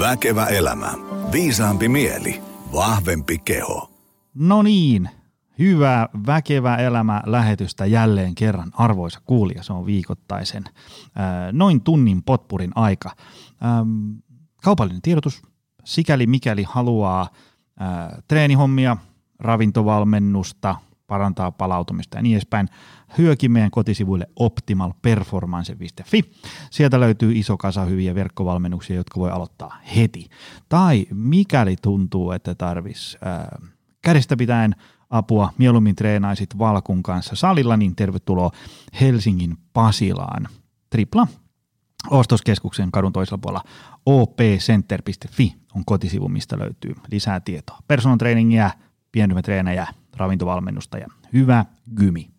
Väkevä elämä. Viisaampi mieli. Vahvempi keho. No niin, hyvää väkevä elämä lähetystä jälleen kerran. Arvoisa kuulija, se on viikoittaisen ää, noin tunnin potpurin aika. Ähm, kaupallinen tiedotus, sikäli mikäli haluaa ää, treenihommia, ravintovalmennusta, parantaa palautumista ja niin edespäin, hyöki meidän kotisivuille optimalperformance.fi. Sieltä löytyy iso kasa hyviä verkkovalmennuksia, jotka voi aloittaa heti. Tai mikäli tuntuu, että tarvis kädestä pitäen apua, mieluummin treenaisit Valkun kanssa salilla, niin tervetuloa Helsingin Pasilaan. Tripla ostoskeskuksen kadun toisella puolella opcenter.fi on kotisivu, mistä löytyy lisää tietoa. Personal trainingia, pienryhmätreenejä, ravintovalmennusta ja hyvä gymi.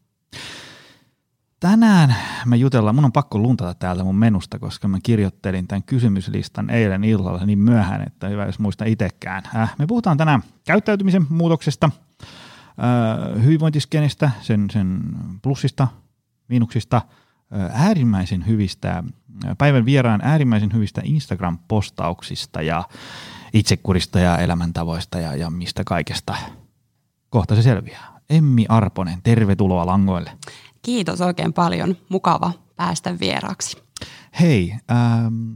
Tänään me jutellaan, mun on pakko luntata täältä mun menusta, koska mä kirjoittelin tämän kysymyslistan eilen illalla niin myöhään, että hyvä jos muista itsekään. Äh, me puhutaan tänään käyttäytymisen muutoksesta, äh, hyvinvointiskenestä, sen, sen plussista, miinuksista, äh, äärimmäisen hyvistä, äh, päivän vieraan äärimmäisen hyvistä Instagram-postauksista ja itsekurista ja elämäntavoista ja, ja mistä kaikesta. Kohta se selviää. Emmi Arponen, tervetuloa langoille. Kiitos oikein paljon. Mukava päästä vieraaksi. Hei, ähm,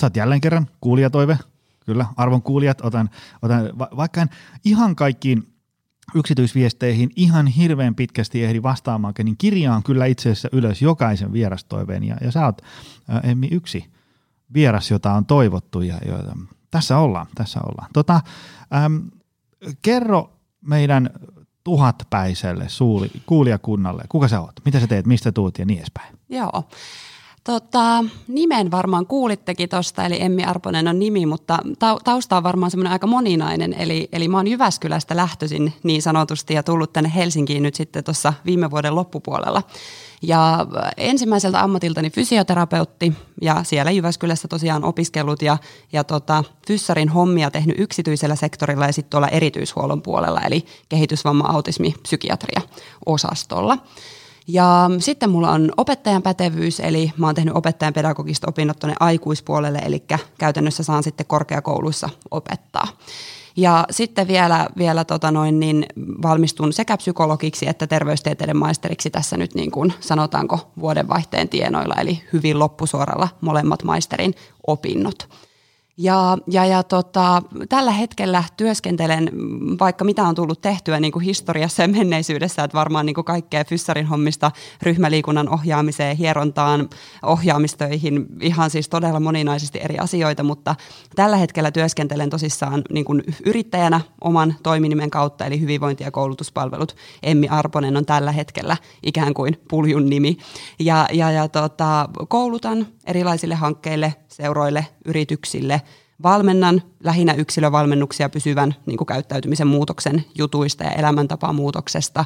sä oot jälleen kerran kuulijatoive. Kyllä, arvon kuulijat, otan, otan va- vaikka en ihan kaikkiin yksityisviesteihin ihan hirveän pitkästi ehdi vastaamaan, niin kirjaan kyllä itse asiassa ylös jokaisen vierastoiveen. Ja, ja sä oot, äh, Emmi, yksi vieras, jota on toivottu ja joita, tässä ollaan, tässä ollaan. Tota, ähm, kerro meidän tuhatpäiselle suuli, kuulijakunnalle, kuka sä oot, mitä sä teet, mistä tuut ja niin edespäin. Joo. Tota, nimen varmaan kuulittekin tuosta, eli Emmi Arponen on nimi, mutta tausta on varmaan semmoinen aika moninainen. Eli, eli mä oon Jyväskylästä lähtöisin niin sanotusti ja tullut tänne Helsinkiin nyt sitten tuossa viime vuoden loppupuolella. Ja ensimmäiseltä ammatiltani fysioterapeutti ja siellä Jyväskylässä tosiaan opiskellut ja, ja tota, fyssarin hommia tehnyt yksityisellä sektorilla ja sitten tuolla erityishuollon puolella, eli kehitysvamma, autismi, psykiatria osastolla. Ja sitten mulla on opettajan pätevyys, eli mä oon tehnyt opettajan pedagogista opinnot tuonne aikuispuolelle, eli käytännössä saan sitten korkeakouluissa opettaa. Ja sitten vielä, vielä tota noin, niin valmistun sekä psykologiksi että terveystieteiden maisteriksi tässä nyt niin kuin sanotaanko vuodenvaihteen tienoilla, eli hyvin loppusuoralla molemmat maisterin opinnot. Ja, ja, ja tota, tällä hetkellä työskentelen, vaikka mitä on tullut tehtyä niin kuin historiassa ja menneisyydessä, että varmaan niin kuin kaikkea fyssarin hommista ryhmäliikunnan ohjaamiseen, hierontaan, ohjaamistöihin, ihan siis todella moninaisesti eri asioita, mutta tällä hetkellä työskentelen tosissaan niin kuin yrittäjänä oman toiminimen kautta, eli hyvinvointi- ja koulutuspalvelut. Emmi Arponen on tällä hetkellä ikään kuin puljun nimi. Ja, ja, ja tota, koulutan erilaisille hankkeille, seuroille, yrityksille. Valmennan lähinnä yksilövalmennuksia pysyvän niin kuin käyttäytymisen muutoksen jutuista ja elämäntapamuutoksesta.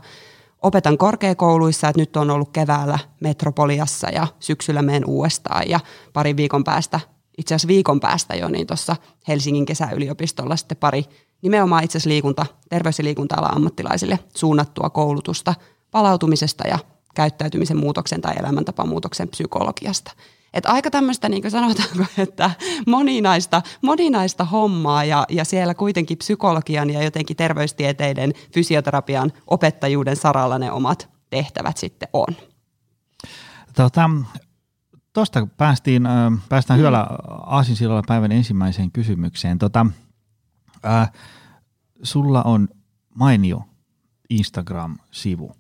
Opetan korkeakouluissa, että nyt on ollut keväällä Metropoliassa ja syksyllä menen uudestaan ja pari viikon päästä, itse asiassa viikon päästä jo, niin tuossa Helsingin kesäyliopistolla sitten pari nimenomaan itse asiassa liikunta, terveys- ja liikunta-alan ammattilaisille suunnattua koulutusta palautumisesta ja käyttäytymisen muutoksen tai elämäntapamuutoksen psykologiasta. Että aika tämmöistä, niin kuin sanotaanko, että moninaista, moninaista hommaa ja, ja siellä kuitenkin psykologian ja jotenkin terveystieteiden, fysioterapian, opettajuuden saralla ne omat tehtävät sitten on. Tota, Tuosta päästiin, päästään mm. hyvällä aasinsillalla päivän ensimmäiseen kysymykseen. Tota, äh, sulla on mainio Instagram-sivu.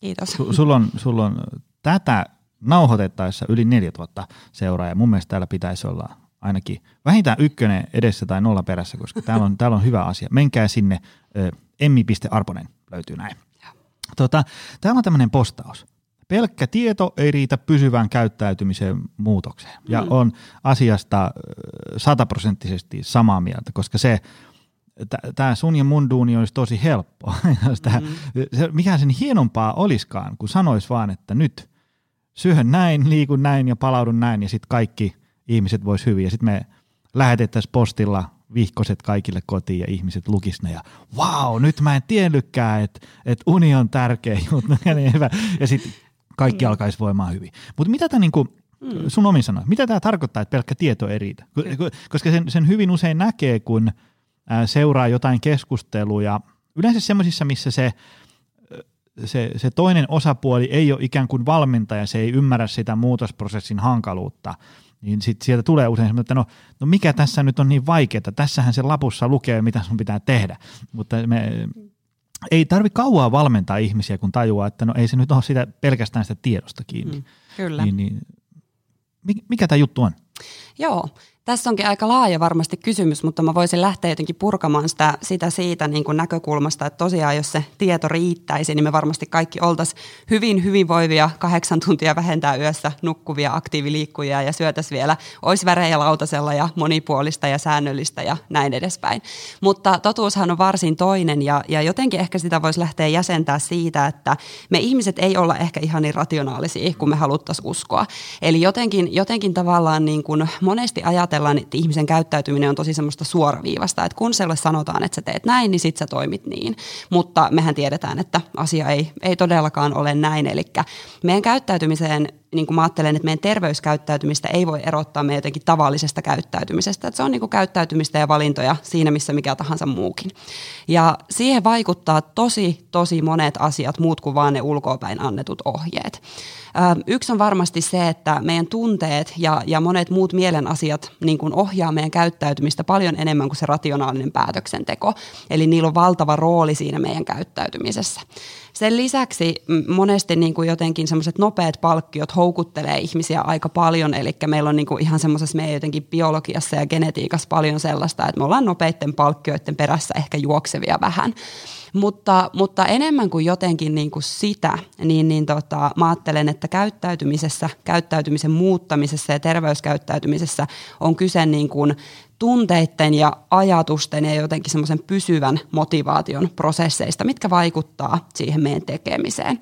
Kiitos. Su, sulla, on, sulla on tätä nauhoitettaessa yli 4000 seuraajaa. Mun mielestä täällä pitäisi olla ainakin vähintään ykkönen edessä tai nolla perässä, koska täällä on, täällä on hyvä asia. Menkää sinne, emmi.arponen löytyy näin. Tota, täällä on tämmöinen postaus. Pelkkä tieto ei riitä pysyvään käyttäytymisen muutokseen. Ja mm. on asiasta sataprosenttisesti samaa mieltä, koska se, tämä sun ja mun duuni olisi tosi helppo. mm. mikä sen hienompaa olisikaan, kun sanois vaan, että nyt syön näin, liikun näin ja palaudun näin ja sitten kaikki ihmiset vois hyvin. Ja sitten me lähetettäisiin postilla vihkoset kaikille kotiin ja ihmiset lukis ne ja wow, nyt mä en tiennytkään, että et uni on tärkeä juttu ja niin hyvä. Ja sitten kaikki mm. alkaisi voimaan hyvin. Mutta mitä tämä niinku, Mm. Sun omin sanoin, mitä tämä tarkoittaa, että pelkkä tieto ei riitä? Koska sen, sen hyvin usein näkee, kun seuraa jotain keskusteluja, yleensä semmoisissa, missä se, se, se toinen osapuoli ei ole ikään kuin valmentaja, se ei ymmärrä sitä muutosprosessin hankaluutta, niin sit sieltä tulee usein semmoinen, että no, no mikä tässä nyt on niin vaikeaa, tässähän se lapussa lukee, mitä sun pitää tehdä, mutta me, ei tarvi kauaa valmentaa ihmisiä, kun tajuaa, että no ei se nyt ole sitä pelkästään sitä tiedosta kiinni. Mm, kyllä. Niin, niin, mikä tämä juttu on? Joo, tässä onkin aika laaja varmasti kysymys, mutta mä voisin lähteä jotenkin purkamaan sitä, sitä siitä niin kuin näkökulmasta, että tosiaan jos se tieto riittäisi, niin me varmasti kaikki oltaisiin hyvin hyvinvoivia, kahdeksan tuntia vähentää yössä nukkuvia aktiiviliikkujia ja syötäisiin vielä, olisi värejä lautasella ja monipuolista ja säännöllistä ja näin edespäin. Mutta totuushan on varsin toinen ja, ja jotenkin ehkä sitä voisi lähteä jäsentää siitä, että me ihmiset ei olla ehkä ihan niin rationaalisia kuin me haluttaisiin uskoa. Eli jotenkin, jotenkin tavallaan niin kuin monesti ajatellaan, ajatellaan, että ihmisen käyttäytyminen on tosi semmoista suoraviivasta, että kun sellainen sanotaan, että sä teet näin, niin sit sä toimit niin. Mutta mehän tiedetään, että asia ei, ei todellakaan ole näin, eli meidän käyttäytymiseen niin kuin mä ajattelen, että meidän terveyskäyttäytymistä ei voi erottaa meidän jotenkin tavallisesta käyttäytymisestä. Että se on niin kuin käyttäytymistä ja valintoja siinä, missä mikä tahansa muukin. Ja siihen vaikuttaa tosi, tosi monet asiat, muut kuin vaan ne ulkoapäin annetut ohjeet. Yksi on varmasti se, että meidän tunteet ja, ja monet muut mielen asiat niin kuin ohjaa meidän käyttäytymistä paljon enemmän kuin se rationaalinen päätöksenteko. Eli niillä on valtava rooli siinä meidän käyttäytymisessä. Sen lisäksi monesti niin kuin jotenkin semmoiset nopeat palkkiot houkuttelee ihmisiä aika paljon, eli meillä on niin kuin ihan semmoisessa meidän jotenkin biologiassa ja genetiikassa paljon sellaista, että me ollaan nopeiden palkkioiden perässä ehkä juoksevia vähän. Mutta, mutta enemmän kuin jotenkin niin kuin sitä, niin, niin tota, mä ajattelen, että käyttäytymisessä, käyttäytymisen muuttamisessa ja terveyskäyttäytymisessä on kyse niin kuin tunteiden ja ajatusten ja jotenkin semmoisen pysyvän motivaation prosesseista, mitkä vaikuttaa siihen meidän tekemiseen.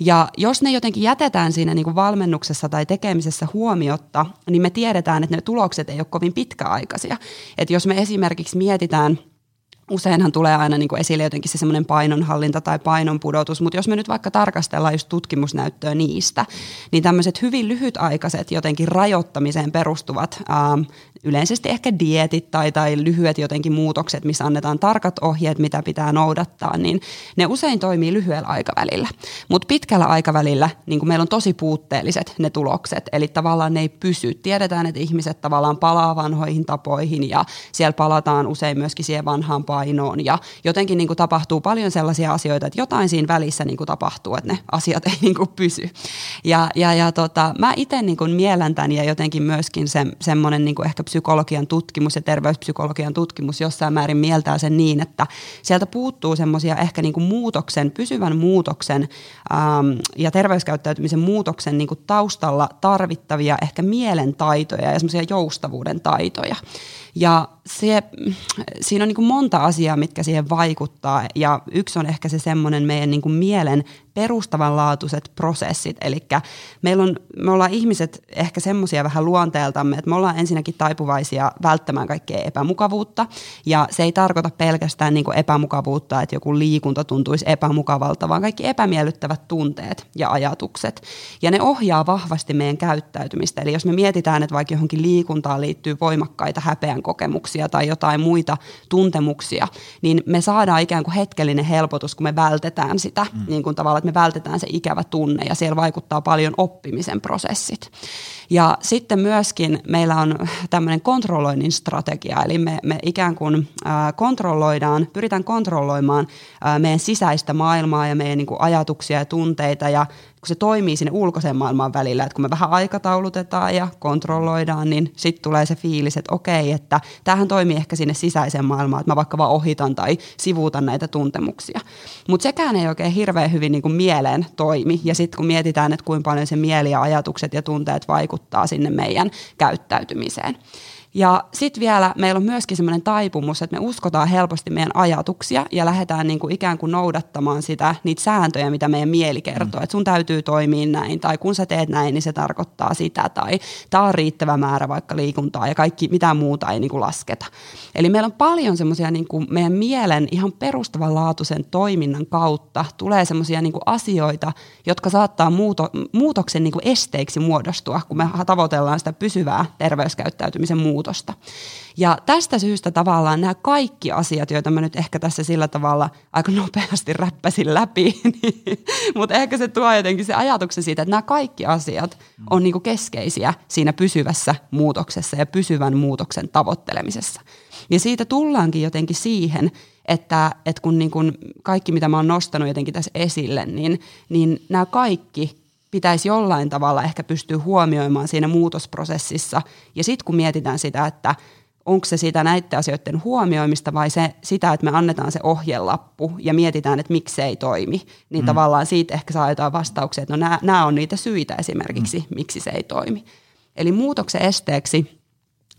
Ja jos ne jotenkin jätetään siinä niin kuin valmennuksessa tai tekemisessä huomiotta, niin me tiedetään, että ne tulokset ei ole kovin pitkäaikaisia. Että jos me esimerkiksi mietitään – useinhan tulee aina niin kuin esille jotenkin se semmoinen painonhallinta tai painonpudotus, mutta jos me nyt vaikka tarkastellaan just tutkimusnäyttöä niistä, niin tämmöiset hyvin lyhytaikaiset jotenkin rajoittamiseen perustuvat ähm, yleisesti ehkä dietit tai, tai lyhyet jotenkin muutokset, missä annetaan tarkat ohjeet, mitä pitää noudattaa, niin ne usein toimii lyhyellä aikavälillä. Mutta pitkällä aikavälillä niin kuin meillä on tosi puutteelliset ne tulokset, eli tavallaan ne ei pysy. Tiedetään, että ihmiset tavallaan palaa vanhoihin tapoihin ja siellä palataan usein myöskin siihen vanhaan painoon ja jotenkin niin tapahtuu paljon sellaisia asioita, että jotain siinä välissä niin tapahtuu, että ne asiat ei niin pysy. Ja, ja, ja tota, mä itse niin kuin mielen tämän ja jotenkin myöskin se, semmoinen niin ehkä psykologian tutkimus ja terveyspsykologian tutkimus jossain määrin mieltää sen niin, että sieltä puuttuu semmoisia ehkä niin kuin muutoksen, pysyvän muutoksen ähm, ja terveyskäyttäytymisen muutoksen niin kuin taustalla tarvittavia ehkä mielentaitoja ja semmoisia joustavuuden taitoja. Ja se, siinä on niin kuin monta asiaa, mitkä siihen vaikuttaa ja yksi on ehkä se semmoinen meidän niin kuin mielen perustavanlaatuiset prosessit. Eli meillä on, me ollaan ihmiset ehkä semmoisia vähän luonteeltamme, että me ollaan ensinnäkin taipuvaisia välttämään kaikkea epämukavuutta. Ja se ei tarkoita pelkästään niin kuin epämukavuutta, että joku liikunta tuntuisi epämukavalta, vaan kaikki epämiellyttävät tunteet ja ajatukset. Ja ne ohjaa vahvasti meidän käyttäytymistä. Eli jos me mietitään, että vaikka johonkin liikuntaan liittyy voimakkaita häpeän kokemuksia tai jotain muita tuntemuksia, niin me saadaan ikään kuin hetkellinen helpotus, kun me vältetään sitä mm. niin kuin tavallaan, että me vältetään se ikävä tunne ja siellä vaikuttaa paljon oppimisen prosessit. Ja sitten myöskin meillä on tämmöinen kontrolloinnin strategia, eli me, me ikään kuin äh, kontrolloidaan, pyritään kontrolloimaan äh, meidän sisäistä maailmaa ja meidän niin kuin ajatuksia ja tunteita ja kun se toimii sinne ulkoisen maailman välillä, että kun me vähän aikataulutetaan ja kontrolloidaan, niin sitten tulee se fiilis, että okei, että tämähän toimii ehkä sinne sisäiseen maailmaan, että mä vaikka vaan ohitan tai sivuutan näitä tuntemuksia. Mutta sekään ei oikein hirveän hyvin niin kuin mieleen toimi. Ja sitten kun mietitään, että kuinka paljon se mieli ja ajatukset ja tunteet vaikuttaa sinne meidän käyttäytymiseen. Ja sitten vielä meillä on myöskin semmoinen taipumus, että me uskotaan helposti meidän ajatuksia ja lähdetään niin kuin ikään kuin noudattamaan sitä, niitä sääntöjä, mitä meidän mieli kertoo. Mm. Että sun täytyy toimia näin tai kun sä teet näin, niin se tarkoittaa sitä tai tämä on riittävä määrä vaikka liikuntaa ja kaikki mitä muuta ei niin kuin lasketa. Eli meillä on paljon semmoisia niin kuin meidän mielen ihan perustavanlaatuisen toiminnan kautta tulee semmoisia niin asioita, jotka saattaa muuto, muutoksen niin kuin esteiksi muodostua, kun me tavoitellaan sitä pysyvää terveyskäyttäytymisen muutosta. Ja tästä syystä tavallaan nämä kaikki asiat, joita mä nyt ehkä tässä sillä tavalla aika nopeasti räppäsin läpi, niin, mutta ehkä se tuo jotenkin se ajatuksen siitä, että nämä kaikki asiat on niin kuin keskeisiä siinä pysyvässä muutoksessa ja pysyvän muutoksen tavoittelemisessa. Ja siitä tullaankin jotenkin siihen, että, että kun niin kuin kaikki, mitä mä oon nostanut jotenkin tässä esille, niin, niin nämä kaikki pitäisi jollain tavalla ehkä pystyä huomioimaan siinä muutosprosessissa. Ja sitten kun mietitään sitä, että onko se sitä näiden asioiden huomioimista vai se, sitä, että me annetaan se ohjelappu ja mietitään, että miksi se ei toimi, niin mm. tavallaan siitä ehkä saa jotain vastauksia, että no nämä on niitä syitä esimerkiksi, mm. miksi se ei toimi. Eli muutoksen esteeksi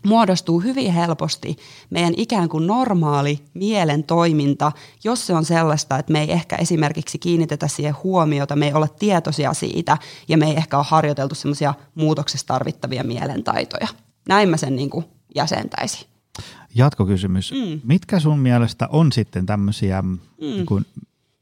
muodostuu hyvin helposti meidän ikään kuin normaali mielen toiminta, jos se on sellaista, että me ei ehkä esimerkiksi kiinnitetä siihen huomiota, me ei olla tietoisia siitä ja me ei ehkä ole harjoiteltu semmoisia muutoksessa tarvittavia mielentaitoja. Näin mä sen niin kuin jäsentäisin. Jatkokysymys. Mm. Mitkä sun mielestä on sitten tämmöisiä mm. niin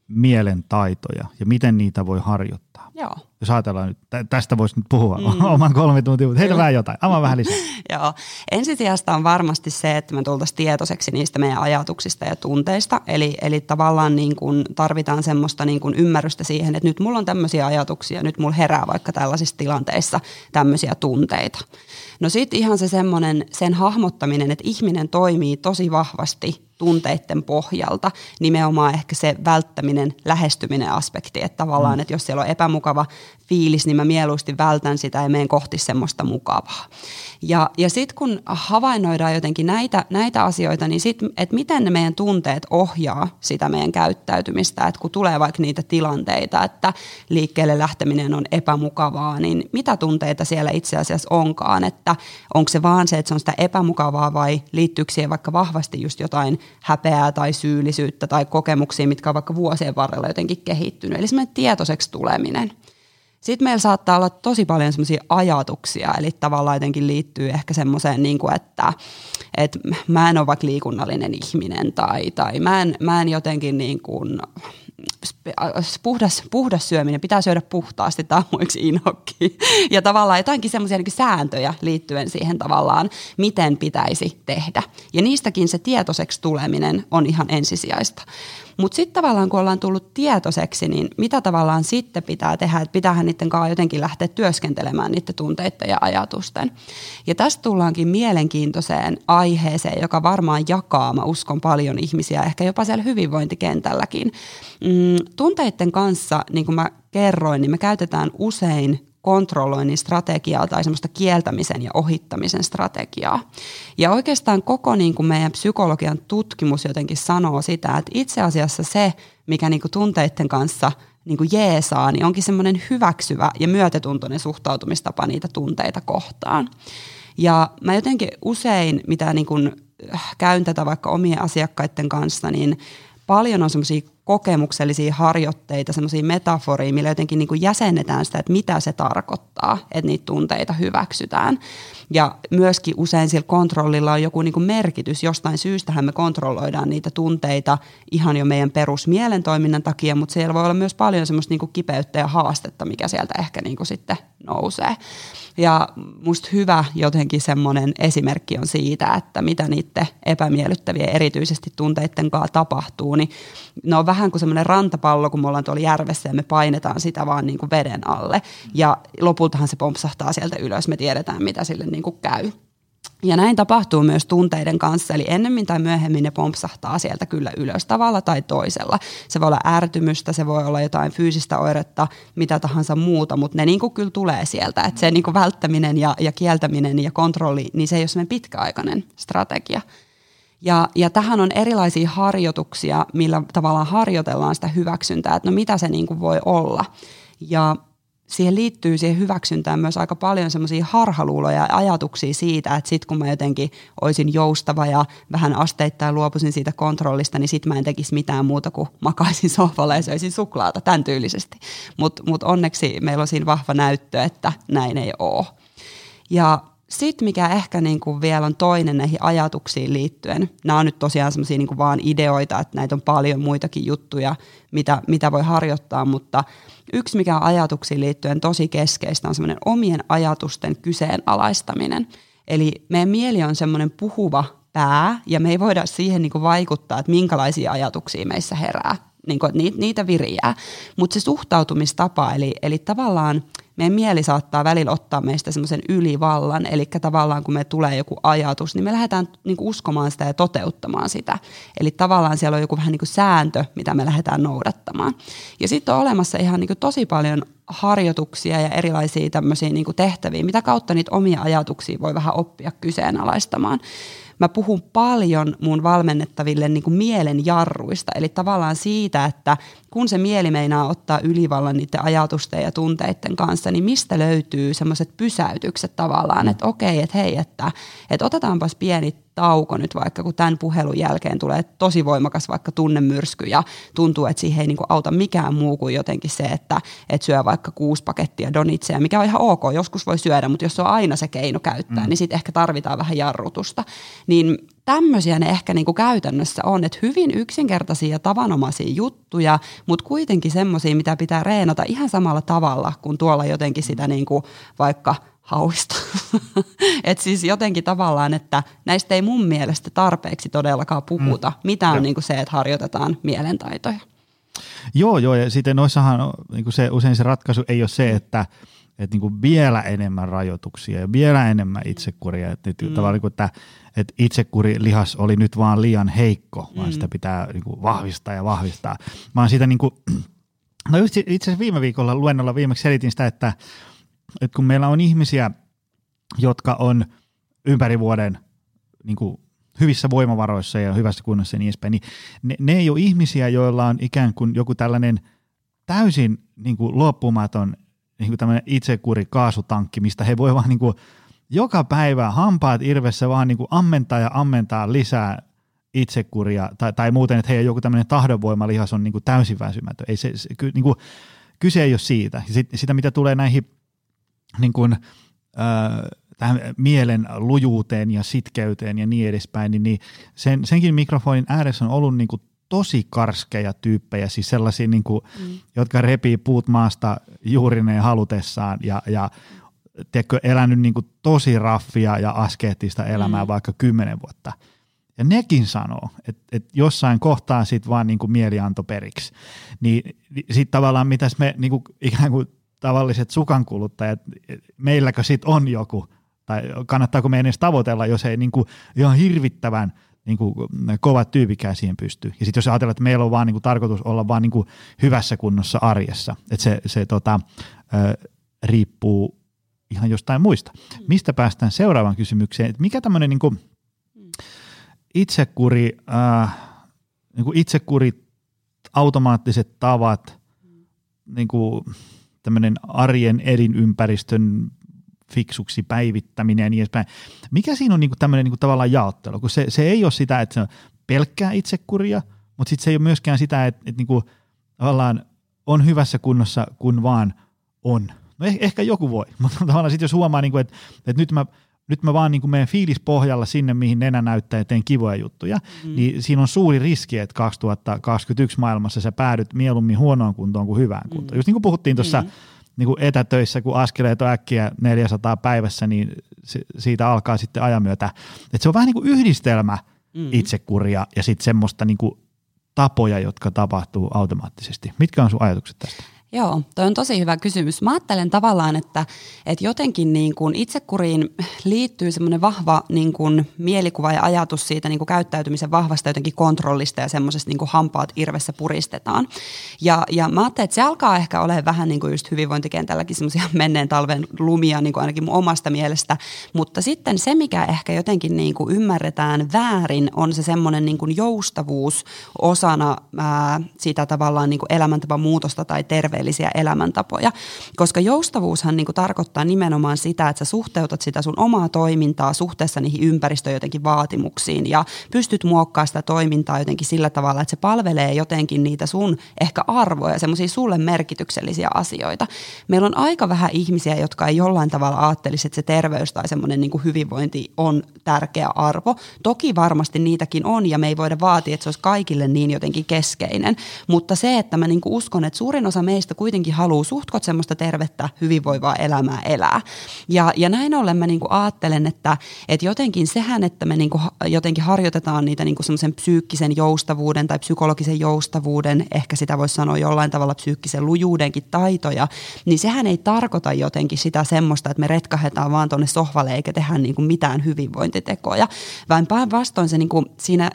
kuin mielentaitoja ja miten niitä voi harjoittaa? Joo. Jos ajatellaan nyt, tästä voisi nyt puhua mm. oman kolme tuntia, mutta heitä vähän jotain, avaa vähän lisää. Joo, ensisijasta on varmasti se, että me tultaisiin tietoiseksi niistä meidän ajatuksista ja tunteista, eli, eli tavallaan niin kuin tarvitaan semmoista niin kuin ymmärrystä siihen, että nyt mulla on tämmöisiä ajatuksia, nyt mulla herää vaikka tällaisissa tilanteissa tämmöisiä tunteita. No sitten ihan se semmoinen, sen hahmottaminen, että ihminen toimii tosi vahvasti tunteiden pohjalta, nimenomaan ehkä se välttäminen, lähestyminen aspekti, että tavallaan, mm. että jos siellä on epämukava fiilis, niin mä mieluusti vältän sitä ja menen kohti semmoista mukavaa. Ja, ja sitten kun havainnoidaan jotenkin näitä, näitä asioita, niin sitten, että miten ne meidän tunteet ohjaa sitä meidän käyttäytymistä, että kun tulee vaikka niitä tilanteita, että liikkeelle lähteminen on epämukavaa, niin mitä tunteita siellä itse asiassa onkaan, että onko se vaan se, että se on sitä epämukavaa vai liittyykö siihen vaikka vahvasti just jotain häpeää tai syyllisyyttä tai kokemuksia, mitkä on vaikka vuosien varrella jotenkin kehittynyt. Eli semmoinen tietoiseksi tuleminen. Sitten meillä saattaa olla tosi paljon semmoisia ajatuksia, eli tavallaan jotenkin liittyy ehkä semmoiseen, niin kuin, että, että mä en ole vaikka liikunnallinen ihminen tai, tai mä, en, mä en jotenkin niin kuin, puhdas, puhdas syöminen, pitää syödä puhtaasti, tämä on inhokki. Ja tavallaan jotainkin semmoisia niin sääntöjä liittyen siihen tavallaan, miten pitäisi tehdä. Ja niistäkin se tietoiseksi tuleminen on ihan ensisijaista. Mutta sitten tavallaan kun ollaan tullut tietoiseksi, niin mitä tavallaan sitten pitää tehdä, että pitäähän niiden kanssa jotenkin lähteä työskentelemään niiden tunteiden ja ajatusten. Ja tästä tullaankin mielenkiintoiseen aiheeseen, joka varmaan jakaa, mä uskon paljon ihmisiä, ehkä jopa siellä hyvinvointikentälläkin. Mm, tunteiden kanssa, niin kuin mä kerroin, niin me käytetään usein kontrolloinnin strategiaa tai semmoista kieltämisen ja ohittamisen strategiaa. Ja oikeastaan koko niin kuin meidän psykologian tutkimus jotenkin sanoo sitä, että itse asiassa se, mikä niin kuin tunteiden kanssa niin kuin jeesaa, niin onkin semmoinen hyväksyvä ja myötätuntoinen suhtautumistapa niitä tunteita kohtaan. Ja mä jotenkin usein, mitä niin kuin äh, käyn tätä vaikka omien asiakkaiden kanssa, niin paljon on semmoisia kokemuksellisia harjoitteita, semmoisia metaforia, millä jotenkin niin kuin jäsennetään sitä, että mitä se tarkoittaa, että niitä tunteita hyväksytään. Ja myöskin usein sillä kontrollilla on joku niin kuin merkitys. Jostain syystähän me kontrolloidaan niitä tunteita ihan jo meidän perusmielentoiminnan takia, mutta siellä voi olla myös paljon semmoista niin kuin kipeyttä ja haastetta, mikä sieltä ehkä niin kuin sitten nousee. Ja musta hyvä jotenkin semmoinen esimerkki on siitä, että mitä niiden epämiellyttäviä erityisesti tunteiden kanssa tapahtuu, niin ne on vähän kuin semmoinen rantapallo, kun me ollaan tuolla järvessä ja me painetaan sitä vaan niin kuin veden alle. Ja lopultahan se pompsahtaa sieltä ylös, me tiedetään mitä sille niin kuin käy. Ja näin tapahtuu myös tunteiden kanssa, eli ennemmin tai myöhemmin ne pompsahtaa sieltä kyllä ylös tavalla tai toisella. Se voi olla ärtymystä, se voi olla jotain fyysistä oiretta, mitä tahansa muuta, mutta ne niin kuin kyllä tulee sieltä. Että se niin kuin välttäminen ja, ja kieltäminen ja kontrolli, niin se ei ole pitkäaikainen strategia. Ja, ja tähän on erilaisia harjoituksia, millä tavallaan harjoitellaan sitä hyväksyntää, että no mitä se niin kuin voi olla. Ja siihen liittyy siihen hyväksyntään myös aika paljon semmoisia harhaluuloja ja ajatuksia siitä, että sit kun mä jotenkin olisin joustava ja vähän asteittain luopuisin siitä kontrollista, niin sit mä en tekisi mitään muuta kuin makaisin sohvalla ja söisin suklaata, tämän tyylisesti. Mutta mut onneksi meillä on siinä vahva näyttö, että näin ei ole. Ja sitten mikä ehkä niin kuin vielä on toinen näihin ajatuksiin liittyen, nämä on nyt tosiaan semmoisia niin vaan ideoita, että näitä on paljon muitakin juttuja, mitä, mitä voi harjoittaa, mutta yksi mikä on ajatuksiin liittyen tosi keskeistä on semmoinen omien ajatusten kyseenalaistaminen. Eli meidän mieli on semmoinen puhuva pää ja me ei voida siihen niin kuin vaikuttaa, että minkälaisia ajatuksia meissä herää, niin kuin, että niitä viriää. Mutta se suhtautumistapa, eli, eli tavallaan – meidän mieli saattaa välillä ottaa meistä semmoisen ylivallan, eli tavallaan kun me tulee joku ajatus, niin me lähdetään niin kuin uskomaan sitä ja toteuttamaan sitä. Eli tavallaan siellä on joku vähän niin kuin sääntö, mitä me lähdetään noudattamaan. Ja sitten on olemassa ihan niin kuin tosi paljon harjoituksia ja erilaisia tämmöisiä niin kuin tehtäviä, mitä kautta niitä omia ajatuksia voi vähän oppia kyseenalaistamaan mä puhun paljon mun valmennettaville niin kuin mielen jarruista, eli tavallaan siitä, että kun se mieli meinaa ottaa ylivallan niiden ajatusten ja tunteiden kanssa, niin mistä löytyy semmoiset pysäytykset tavallaan, että okei, että hei, että, että otetaanpas pieni tauko nyt vaikka, kun tämän puhelun jälkeen tulee tosi voimakas vaikka tunnemyrsky ja tuntuu, että siihen ei niin kuin auta mikään muu kuin jotenkin se, että, että syö vaikka kuusi pakettia donitseja, mikä on ihan ok, joskus voi syödä, mutta jos se on aina se keino käyttää, mm. niin sitten ehkä tarvitaan vähän jarrutusta. Niin tämmöisiä ne ehkä niin kuin käytännössä on, että hyvin yksinkertaisia ja tavanomaisia juttuja, mutta kuitenkin semmoisia, mitä pitää reenata ihan samalla tavalla kuin tuolla jotenkin sitä niin kuin vaikka hauista. Et siis jotenkin tavallaan, että näistä ei mun mielestä tarpeeksi todellakaan puhuta. Mm. Mitä on niin kuin se, että harjoitetaan mielentaitoja? Joo, joo, ja sitten noissahan niin kuin se, usein se ratkaisu ei ole se, että että niin kuin vielä enemmän rajoituksia ja vielä enemmän itsekuria. Että, mm. tavallaan, niin kuin, että, että itsekuri lihas oli nyt vaan liian heikko, vaan mm. sitä pitää niin kuin, vahvistaa ja vahvistaa. Mä siitä niin kuin, no itse asiassa viime viikolla luennolla viimeksi selitin sitä, että, että kun meillä on ihmisiä, jotka on ympäri vuoden niin kuin hyvissä voimavaroissa ja hyvässä kunnossa ja niin edespäin, niin ne, ne ei ole ihmisiä, joilla on ikään kuin joku tällainen täysin niin kuin loppumaton niin kuin tämmöinen itsekuri kaasutankki, mistä he voi vaan niin kuin joka päivä hampaat irvessä vaan niin kuin ammentaa ja ammentaa lisää itsekuria, tai, tai muuten, että heidän joku tämmöinen tahdonvoimalihas on niin kuin täysin väsymätön. Ei se, se, ky, niin kuin, kyse ei ole siitä. Sit, sitä, mitä tulee näihin niin kuin, äh, tähän mielen lujuuteen ja sitkeyteen ja niin edespäin, niin, niin sen, senkin mikrofonin ääressä on ollut niin kuin tosi karskeja tyyppejä, siis sellaisia, niin kuin, mm. jotka repii puut maasta juurineen halutessaan ja, ja tiedätkö, elänyt niin kuin tosi raffia ja askeettista elämää mm. vaikka kymmenen vuotta. Ja nekin sanoo, että, että jossain kohtaa sitten vaan niin kuin mieli antoi periksi. Niin sitten tavallaan mitäs me niin kuin, ikään kuin tavalliset sukankuluttajat, meilläkö sitten on joku, tai kannattaako meidän edes tavoitella, jos ei niin kuin ihan hirvittävän – niin kuin, kovat tyypikään siihen pystyy. Ja sitten jos ajatellaan, että meillä on vaan niin kuin, tarkoitus olla vaan niin kuin, hyvässä kunnossa arjessa, että se, se tota, ö, riippuu ihan jostain muista. Mm. Mistä päästään seuraavaan kysymykseen, että mikä tämmöinen niin kuin, itsekuri, äh, niin kuin itsekuri, automaattiset tavat, niin kuin, tämmöinen arjen elinympäristön fiksuksi päivittäminen ja niin edespäin. Mikä siinä on niinku tämmöinen niinku tavallaan jaottelu? Kun se, se ei ole sitä, että se on pelkkää itsekuria, mutta sitten se ei ole myöskään sitä, että, että niinku, tavallaan on hyvässä kunnossa, kun vaan on. No eh, ehkä joku voi, mutta tavallaan sitten jos huomaa, niinku, että, että nyt mä nyt mä vaan niin kuin meidän fiilispohjalla sinne, mihin nenä näyttää ja teen kivoja juttuja, mm. niin siinä on suuri riski, että 2021 maailmassa sä päädyt mieluummin huonoon kuntoon kuin hyvään kuntoon. Mm. Just niin kuin puhuttiin tuossa mm niin kuin etätöissä, kun askeleet on äkkiä 400 päivässä, niin se, siitä alkaa sitten ajan myötä. Et se on vähän niin kuin yhdistelmä mm. itsekuria ja sitten semmoista niin kuin tapoja, jotka tapahtuu automaattisesti. Mitkä on sun ajatukset tästä? Joo, toi on tosi hyvä kysymys. Mä ajattelen tavallaan, että, että jotenkin niin kuin itsekuriin liittyy semmoinen vahva niin kuin mielikuva ja ajatus siitä niin kuin käyttäytymisen vahvasta jotenkin kontrollista ja semmoisesta niin kuin hampaat irvessä puristetaan. Ja, ja mä ajattelen, että se alkaa ehkä olemaan vähän niin kuin just hyvinvointikentälläkin semmoisia menneen talven lumia niin kuin ainakin mun omasta mielestä. Mutta sitten se, mikä ehkä jotenkin niin kuin ymmärretään väärin, on se semmoinen niin kuin joustavuus osana ää, sitä tavallaan niin kuin elämäntapan muutosta tai terveellisyyttä terveellisiä elämäntapoja. Koska joustavuushan niin kuin tarkoittaa nimenomaan sitä, että sä suhteutat sitä sun omaa toimintaa suhteessa niihin ympäristön jotenkin vaatimuksiin ja pystyt muokkaamaan sitä toimintaa jotenkin sillä tavalla, että se palvelee jotenkin niitä sun ehkä arvoja, semmoisia sulle merkityksellisiä asioita. Meillä on aika vähän ihmisiä, jotka ei jollain tavalla ajattelisi, että se terveys tai semmoinen niin hyvinvointi on tärkeä arvo. Toki varmasti niitäkin on ja me ei voida vaatia, että se olisi kaikille niin jotenkin keskeinen, mutta se, että mä niin uskon, että suurin osa meistä kuitenkin haluaa suhtkot semmoista tervettä, hyvinvoivaa elämää elää. Ja, ja näin ollen mä niin ajattelen, että, että jotenkin sehän, että me niin jotenkin harjoitetaan niitä niin semmoisen psyykkisen joustavuuden tai psykologisen joustavuuden, ehkä sitä voisi sanoa jollain tavalla psyykkisen lujuudenkin taitoja, niin sehän ei tarkoita jotenkin sitä semmoista, että me retkahetaan vaan tuonne sohvalle eikä tehdä niin kuin mitään hyvinvointitekoja, vaan päinvastoin se niin kuin siinä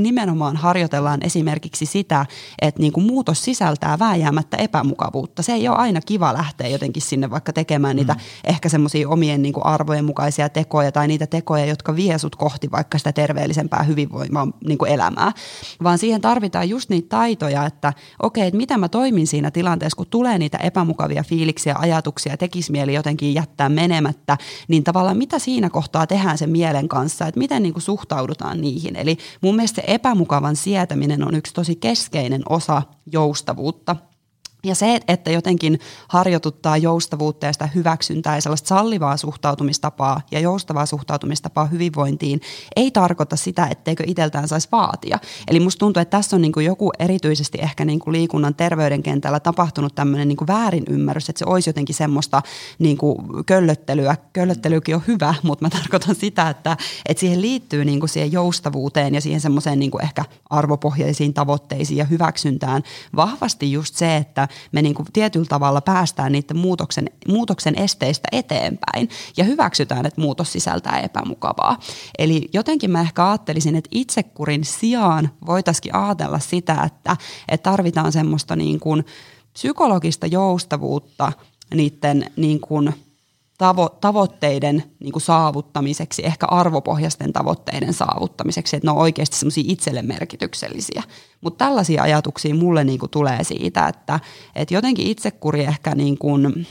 nimenomaan harjoitellaan esimerkiksi sitä, että niin kuin muutos sisältää vääjäämättä epämukavuutta. Se ei ole aina kiva lähteä jotenkin sinne vaikka tekemään niitä mm. ehkä semmoisia omien niin kuin arvojen mukaisia tekoja tai niitä tekoja, jotka vie sut kohti vaikka sitä terveellisempää hyvinvoimaa niin kuin elämää, vaan siihen tarvitaan just niitä taitoja, että okei, että mitä mä toimin siinä tilanteessa, kun tulee niitä epämukavia fiiliksiä, ajatuksia, tekisi mieli jotenkin jättää menemättä, niin tavallaan mitä siinä kohtaa tehdään sen mielen kanssa, että miten niin kuin suhtaudutaan niihin. Eli mun mielestä se epämukavan sietäminen on yksi tosi keskeinen osa joustavuutta – ja se, että jotenkin harjoituttaa joustavuutta ja sitä hyväksyntää ja sellaista sallivaa suhtautumistapaa ja joustavaa suhtautumistapaa hyvinvointiin, ei tarkoita sitä, etteikö itseltään saisi vaatia. Eli musta tuntuu, että tässä on niin kuin joku erityisesti ehkä niin kuin liikunnan terveyden kentällä tapahtunut tämmöinen niin väärinymmärrys, että se olisi jotenkin semmoista niin kuin köllöttelyä. Köllöttelykin on hyvä, mutta mä tarkoitan sitä, että, että siihen liittyy niin kuin siihen joustavuuteen ja siihen semmoiseen niin kuin ehkä arvopohjaisiin tavoitteisiin ja hyväksyntään vahvasti just se, että me niin kuin tietyllä tavalla päästään niiden muutoksen, muutoksen esteistä eteenpäin ja hyväksytään, että muutos sisältää epämukavaa. Eli jotenkin mä ehkä ajattelisin, että itsekurin sijaan voitaisiin ajatella sitä, että, että tarvitaan semmoista niin kuin psykologista joustavuutta niiden niin kuin tavo- tavoitteiden niin kuin saavuttamiseksi, ehkä arvopohjaisten tavoitteiden saavuttamiseksi, että ne on oikeasti semmoisia itselle merkityksellisiä. Mutta tällaisia ajatuksia mulle niin kuin tulee siitä, että, että jotenkin itsekuri ehkä niin kuin,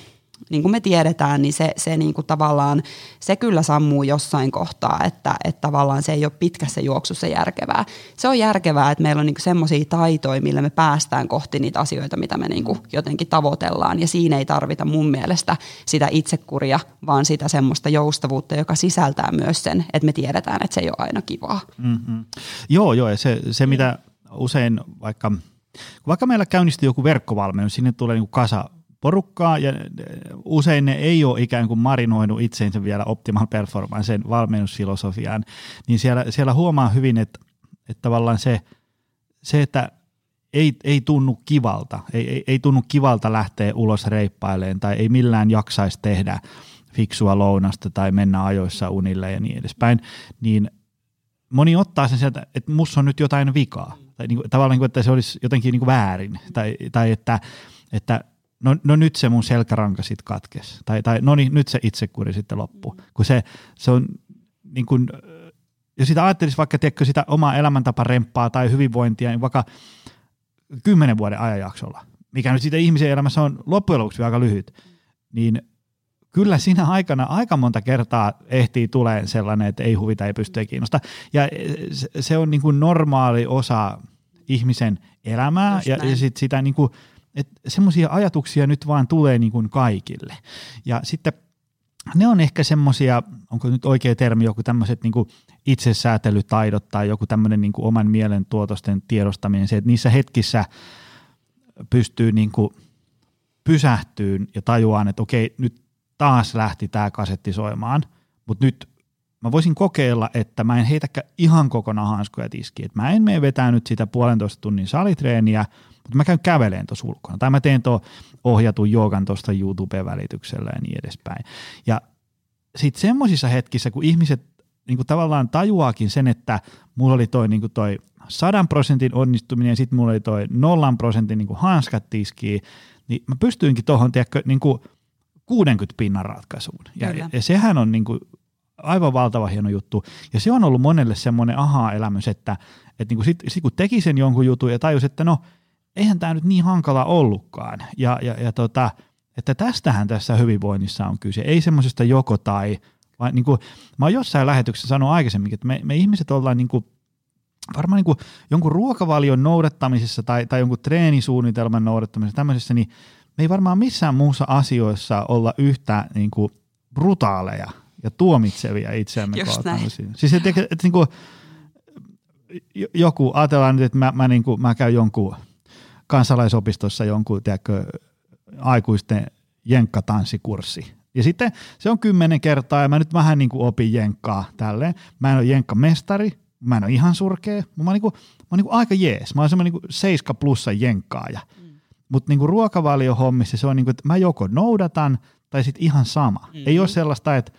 niin kuin me tiedetään, niin se, se niin kuin tavallaan, se kyllä sammuu jossain kohtaa, että, että tavallaan se ei ole pitkässä juoksussa järkevää. Se on järkevää, että meillä on niin semmoisia taitoja, millä me päästään kohti niitä asioita, mitä me niin kuin jotenkin tavoitellaan. Ja siinä ei tarvita mun mielestä sitä itsekuria, vaan sitä semmoista joustavuutta, joka sisältää myös sen, että me tiedetään, että se ei ole aina kivaa. Mm-hmm. Joo, joo, ja se, se mitä usein vaikka, vaikka meillä käynnistyy joku verkkovalmennus, sinne tulee niin kasa porukkaa ja usein ne ei ole ikään kuin marinoinut itseensä vielä optimal performanceen valmennusfilosofiaan, niin siellä, siellä huomaa hyvin, että, että tavallaan se, se että ei, ei tunnu kivalta, ei, ei, ei tunnu kivalta lähteä ulos reippaileen tai ei millään jaksaisi tehdä fiksua lounasta tai mennä ajoissa unille ja niin edespäin, niin moni ottaa sen sieltä, että musta on nyt jotain vikaa. Tai niin kuin, tavallaan, kuin, että se olisi jotenkin niin kuin väärin. Tai, tai että, että no, no nyt se mun selkäranka sitten katkesi. Tai, tai no niin, nyt se itsekuri sitten loppuu. Kun se, se on niin kuin, jos sitä ajattelisi vaikka tiedätkö, sitä omaa elämäntaparemppaa tai hyvinvointia, niin vaikka kymmenen vuoden ajanjaksolla, mikä nyt siitä ihmisen elämässä on loppujen lopuksi aika lyhyt, niin kyllä siinä aikana aika monta kertaa ehtii tulee sellainen, että ei huvita, ei pysty, ei kiinnosta. Ja se on niin kuin normaali osa ihmisen elämää ja, ja sit sitä niin kuin, että semmoisia ajatuksia nyt vaan tulee niin kuin kaikille. Ja sitten ne on ehkä semmoisia, onko nyt oikea termi, joku tämmöiset niin itsesäätelytaidot tai joku tämmöinen niin kuin oman mielen tuotosten tiedostaminen, se, että niissä hetkissä pystyy niin kuin pysähtyyn ja tajuaan, että okei, nyt taas lähti tämä kasetti soimaan, mutta nyt mä voisin kokeilla, että mä en heitäkään ihan kokonaan hanskoja tiskiin, että mä en mene vetää nyt sitä puolentoista tunnin salitreeniä, mutta mä käyn käveleen tuossa ulkona, tai mä teen tuon ohjatun joogan tuosta YouTube-välityksellä ja niin edespäin. Ja sitten semmoisissa hetkissä, kun ihmiset niin kuin tavallaan tajuaakin sen, että mulla oli toi, niin kuin toi sadan prosentin onnistuminen ja sitten mulla oli toi nollan prosentin niin kuin hanskat tiskiin, niin mä pystyinkin tuohon, niin kuin 60 pinnan ratkaisuun. Ja, ja sehän on niin kuin aivan valtava hieno juttu. Ja se on ollut monelle semmoinen aha-elämys, että, että niin kuin sit, sit kun teki sen jonkun jutun ja tajusi, että no eihän tämä nyt niin hankala ollutkaan. Ja, ja, ja tota, että tästähän tässä hyvinvoinnissa on kyse, ei semmoisesta joko tai, vaan niin kuin, mä oon jossain lähetyksessä sanonut aikaisemmin, että me, me ihmiset ollaan niin kuin, varmaan niin kuin jonkun ruokavalion noudattamisessa tai, tai jonkun treenisuunnitelman noudattamisessa tämmöisessä, niin me ei varmaan missään muussa asioissa olla yhtä niin kuin brutaaleja ja tuomitsevia itseämme Just näin. Siis että, että, että niin kuin, joku, ajatellaan nyt, että mä, mä, niin kuin, mä käyn jonkun kansalaisopistossa jonkun, tiedätkö, aikuisten jenkkatanssikurssi. Ja sitten se on kymmenen kertaa ja mä nyt vähän niin kuin opin jenkkaa tälleen. Mä en ole jenkkamestari, mä en ole ihan surkea, mutta mä oon, niin kuin, mä oon niin kuin aika jees. Mä oon semmoinen niin 7 plussa jenkkaaja. Mm. Mutta niin ruokavaliohommissa se on niin kuin, että mä joko noudatan tai sitten ihan sama. Mm-hmm. Ei ole sellaista, että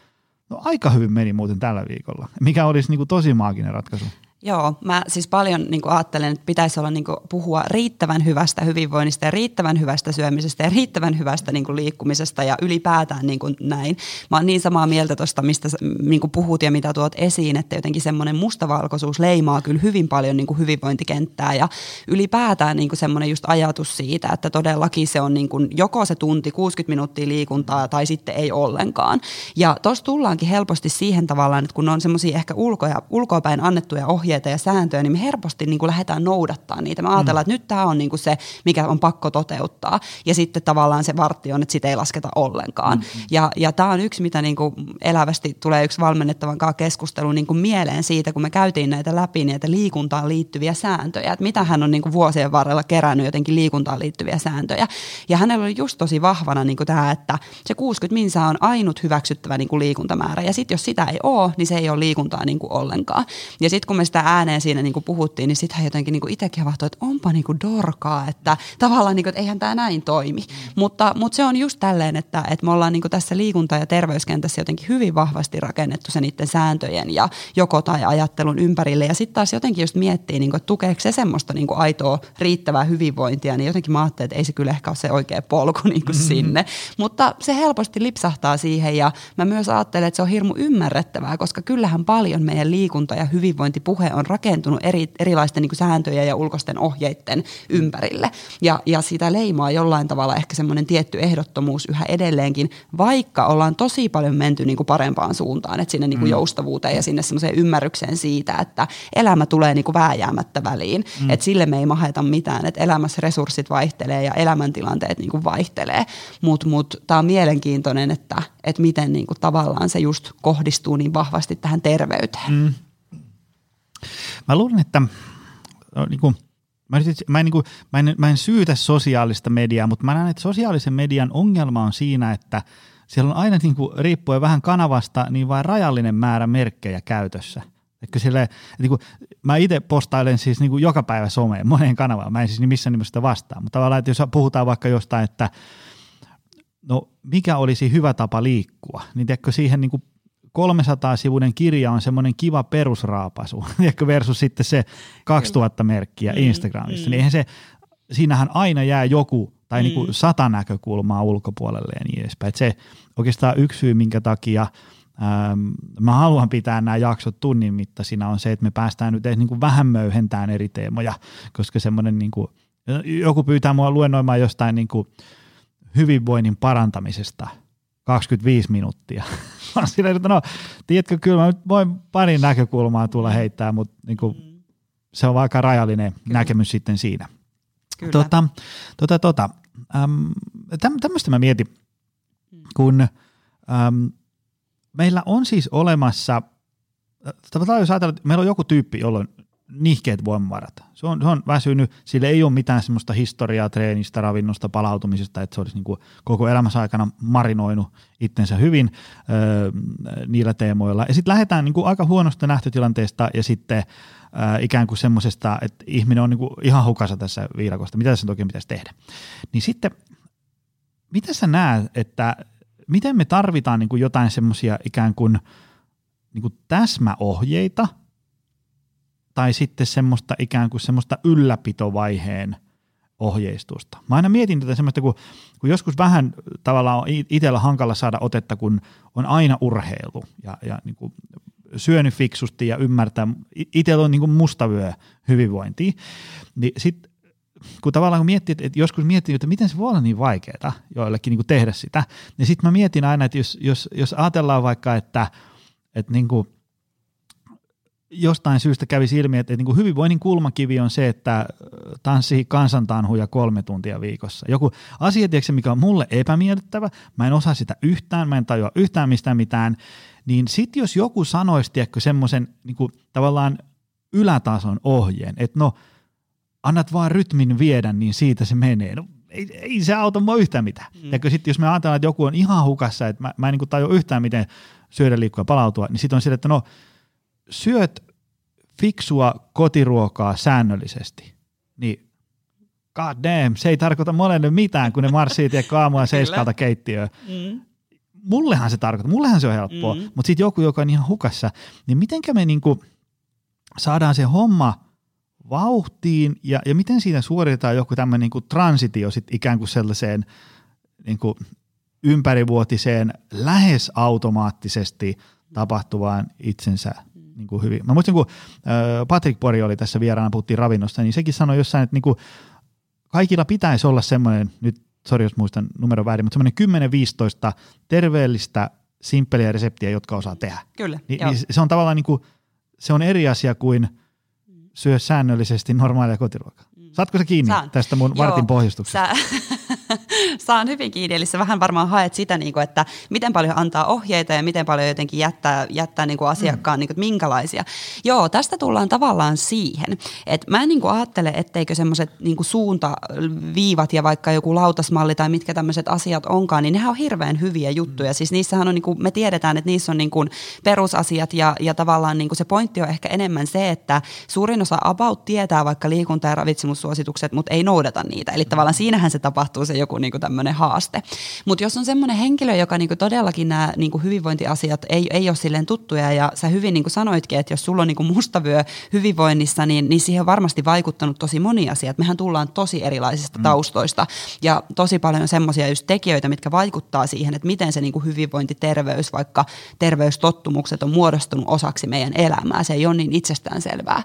no aika hyvin meni muuten tällä viikolla, mikä olisi niin kuin tosi maaginen ratkaisu. Joo, mä siis paljon niin ajattelen, että pitäisi olla niin puhua riittävän hyvästä hyvinvoinnista ja riittävän hyvästä syömisestä ja riittävän hyvästä niin liikkumisesta ja ylipäätään niin näin. Mä oon niin samaa mieltä tuosta, mistä niin puhut ja mitä tuot esiin, että jotenkin semmoinen mustavalkoisuus leimaa kyllä hyvin paljon niin hyvinvointikenttää ja ylipäätään niin semmoinen just ajatus siitä, että todellakin se on niin joko se tunti, 60 minuuttia liikuntaa tai sitten ei ollenkaan. Ja tuossa tullaankin helposti siihen tavallaan, että kun on semmoisia ehkä ulko- ja, ulkoapäin annettuja ohjeita, ohjeita ja sääntöjä, niin me helposti niin kuin lähdetään noudattaa niitä. Me ajatellaan, mm. että nyt tämä on niin kuin se, mikä on pakko toteuttaa. Ja sitten tavallaan se vartti on, että sitä ei lasketa ollenkaan. Mm-hmm. Ja, ja tämä on yksi, mitä niin kuin elävästi tulee yksi valmennettavan kanssa keskustelu niin kuin mieleen siitä, kun me käytiin näitä läpi, näitä liikuntaan liittyviä sääntöjä. Että mitä hän on niin kuin vuosien varrella kerännyt jotenkin liikuntaan liittyviä sääntöjä. Ja hänellä oli just tosi vahvana niin kuin tämä, että se 60 minsa on ainut hyväksyttävä niin kuin liikuntamäärä. Ja sitten jos sitä ei ole, niin se ei ole liikuntaa niin kuin ollenkaan. Ja sitten kun me sitä ääneen siinä niin kuin puhuttiin, niin sitten hän jotenkin niin kuin itsekin havahtui, että onpa niin kuin dorkaa, että tavallaan niin kuin, että eihän tämä näin toimi. Mm. Mutta, mutta se on just tälleen, että, että me ollaan niin kuin tässä liikunta- ja terveyskentässä jotenkin hyvin vahvasti rakennettu se niiden sääntöjen ja joko tai ajattelun ympärille. Ja sitten taas jotenkin just miettii, niin kuin, että tukeeko se semmoista niin kuin aitoa riittävää hyvinvointia, niin jotenkin mä ajattelin, että ei se kyllä ehkä ole se oikea polku niin kuin mm-hmm. sinne. Mutta se helposti lipsahtaa siihen ja mä myös ajattelen, että se on hirmu ymmärrettävää, koska kyllähän paljon meidän liikunta- ja hyvinvointipuhe on rakentunut eri, erilaisten niin kuin sääntöjen ja ulkoisten ohjeiden ympärille. Ja, ja sitä leimaa jollain tavalla ehkä semmoinen tietty ehdottomuus yhä edelleenkin, vaikka ollaan tosi paljon menty niin kuin parempaan suuntaan, että sinne niin kuin mm. joustavuuteen ja sinne semmoiseen ymmärrykseen siitä, että elämä tulee niin kuin vääjäämättä väliin. Mm. Että sille me ei maheta mitään, että elämässä resurssit vaihtelee ja elämäntilanteet niin kuin vaihtelee. Mutta mut, tämä on mielenkiintoinen, että, että miten niin kuin tavallaan se just kohdistuu niin vahvasti tähän terveyteen. Mm. Mä luulen, että niin kuin, mä, nyt, mä, en, niin kuin, mä, en, mä en syytä sosiaalista mediaa, mutta mä näen, että sosiaalisen median ongelma on siinä, että siellä on aina niin kuin, riippuen vähän kanavasta, niin vain rajallinen määrä merkkejä käytössä. Että sille, niin kuin, mä itse postailen siis niin kuin joka päivä someen, moneen kanavaan, mä en siis missään nimessä sitä vastaa, mutta tavallaan, että jos puhutaan vaikka jostain, että no mikä olisi hyvä tapa liikkua, niin tiedätkö, siihen niin kuin 300-sivuinen kirja on semmoinen kiva perusraapasu, versus sitten se 2000 merkkiä mm, Instagramissa, mm. niin eihän se, siinähän aina jää joku tai mm. niin kuin sata näkökulmaa ulkopuolelle ja niin edespäin. Et se oikeastaan yksi syy, minkä takia ähm, mä haluan pitää nämä jaksot tunnin mittaisina on se, että me päästään nyt edes niin kuin vähän möyhentään eri teemoja, koska semmoinen niin kuin, joku pyytää mua luennoimaan jostain niin kuin hyvinvoinnin parantamisesta – 25 minuuttia. Mä sillä, että no, tiedätkö, kyllä mä voin pari näkökulmaa tulla mm. heittää, mutta niin kuin, mm. se on aika rajallinen kyllä. näkemys sitten siinä. Kyllä. Tota, tota, tota, äm, tämmöistä mä mietin, mm. kun äm, meillä on siis olemassa, tavallaan jos ajatellaan, että meillä on joku tyyppi, jolla on nihkeet voimavarat. Se on, se on väsynyt, sillä ei ole mitään semmoista historiaa treenistä, ravinnosta, palautumisesta, että se olisi niin kuin koko elämänsä aikana marinoinut itsensä hyvin öö, niillä teemoilla. Ja sitten lähdetään niin kuin aika huonosta nähtötilanteesta ja sitten öö, ikään kuin semmoisesta, että ihminen on niin kuin ihan hukassa tässä viidakosta, mitä tässä toki pitäisi tehdä. Niin sitten, mitä sä näet, että miten me tarvitaan niin kuin jotain semmoisia ikään kuin, niin kuin täsmäohjeita – tai sitten semmoista ikään kuin semmoista ylläpitovaiheen ohjeistusta. Mä aina mietin tätä semmoista, kun, kun joskus vähän tavallaan on itsellä hankala saada otetta, kun on aina urheilu ja, ja niin kuin syönyt fiksusti ja ymmärtää, itsellä on niin kuin mustavyö hyvinvointia, niin sitten kun tavallaan kun miettii, että joskus miettii, että miten se voi olla niin vaikeaa joillekin niin kuin tehdä sitä, niin sitten mä mietin aina, että jos, jos, jos ajatellaan vaikka, että, että niin kuin jostain syystä kävi ilmi, että, niin kuin hyvinvoinnin kulmakivi on se, että tanssii kansantanhuja kolme tuntia viikossa. Joku asia, tiedätkö, mikä on mulle epämiellyttävä, mä en osaa sitä yhtään, mä en tajua yhtään mistään mitään, niin sitten jos joku sanoisi, tiedätkö, semmoisen niin tavallaan ylätason ohjeen, että no, annat vaan rytmin viedä, niin siitä se menee. No, ei, ei se auta mua yhtään mitään. Mm. Ja sitten jos me ajatellaan, että joku on ihan hukassa, että mä, mä en niin tajua yhtään, miten syödä, liikkua ja palautua, niin sitten on sille, että no, syöt fiksua kotiruokaa säännöllisesti, niin god damn, se ei tarkoita molemmille mitään, kun ne marssii tiedä aamulla seiskalta keittiöön. Mm. Mullehan se tarkoittaa, mullehan se on helppoa, mm. mutta sitten joku, joka on ihan hukassa, niin mitenkä me niinku saadaan se homma vauhtiin ja, ja miten siinä suoritetaan joku tämmöinen niinku transitio sit ikään kuin sellaiseen niinku ympärivuotiseen lähes automaattisesti tapahtuvaan itsensä niin kuin hyvin. Mä muistin, kun Patrick Pori oli tässä vieraana, puhuttiin ravinnosta, niin sekin sanoi jossain, että niin kuin kaikilla pitäisi olla semmoinen, nyt sori jos muistan numero väärin, mutta semmoinen 10-15 terveellistä, simppeliä reseptiä, jotka osaa tehdä. Kyllä, Ni, niin se on tavallaan niin kuin, se on eri asia kuin syö säännöllisesti normaalia kotiruokaa. Mm. Saatko se kiinni Saan. tästä mun Joo, vartin pohjustuksesta? Sä, saan hyvin kiinni, eli sä vähän varmaan haet sitä, niin kuin, että miten paljon antaa ohjeita ja miten paljon jotenkin jättää, jättää niin kuin asiakkaan, mm. niin kuin, että minkälaisia. Joo, tästä tullaan tavallaan siihen, että mä en niin kuin ajattele, etteikö semmoiset niin suuntaviivat ja vaikka joku lautasmalli tai mitkä tämmöiset asiat onkaan, niin nehän on hirveän hyviä juttuja. Mm. Siis niissähän on, niin kuin, me tiedetään, että niissä on niin kuin perusasiat ja, ja tavallaan niin kuin se pointti on ehkä enemmän se, että suurin osa about tietää vaikka liikunta- ja ravitsemussuositukset, mutta ei noudata niitä. Eli tavallaan siinähän se tapahtuu se joku niin kuin tämmöinen haaste. Mutta jos on semmoinen henkilö, joka niinku todellakin nämä niinku hyvinvointiasiat ei, ei ole silleen tuttuja ja sä hyvin niinku sanoitkin, että jos sulla on niinku mustavyö hyvinvoinnissa, niin, niin siihen on varmasti vaikuttanut tosi moni asia. Mehän tullaan tosi erilaisista mm. taustoista ja tosi paljon semmoisia just tekijöitä, mitkä vaikuttaa siihen, että miten se niinku hyvinvointi, terveys, vaikka terveystottumukset on muodostunut osaksi meidän elämää. Se ei ole niin itsestäänselvää.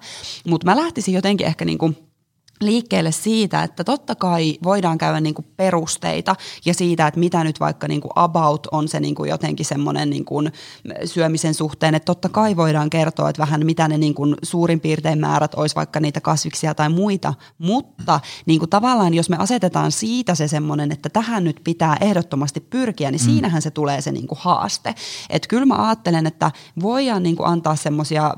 Mutta mä lähtisin jotenkin ehkä niinku liikkeelle siitä, että totta kai voidaan käydä niin kuin perusteita ja siitä, että mitä nyt vaikka niin kuin about on se niin kuin jotenkin semmoinen niin kuin syömisen suhteen, että totta kai voidaan kertoa, että vähän mitä ne niin kuin suurin piirtein määrät olisi vaikka niitä kasviksia tai muita, mutta niin kuin tavallaan jos me asetetaan siitä se semmoinen, että tähän nyt pitää ehdottomasti pyrkiä, niin mm. siinähän se tulee se niin kuin haaste. Että kyllä mä ajattelen, että voidaan niin kuin antaa semmoisia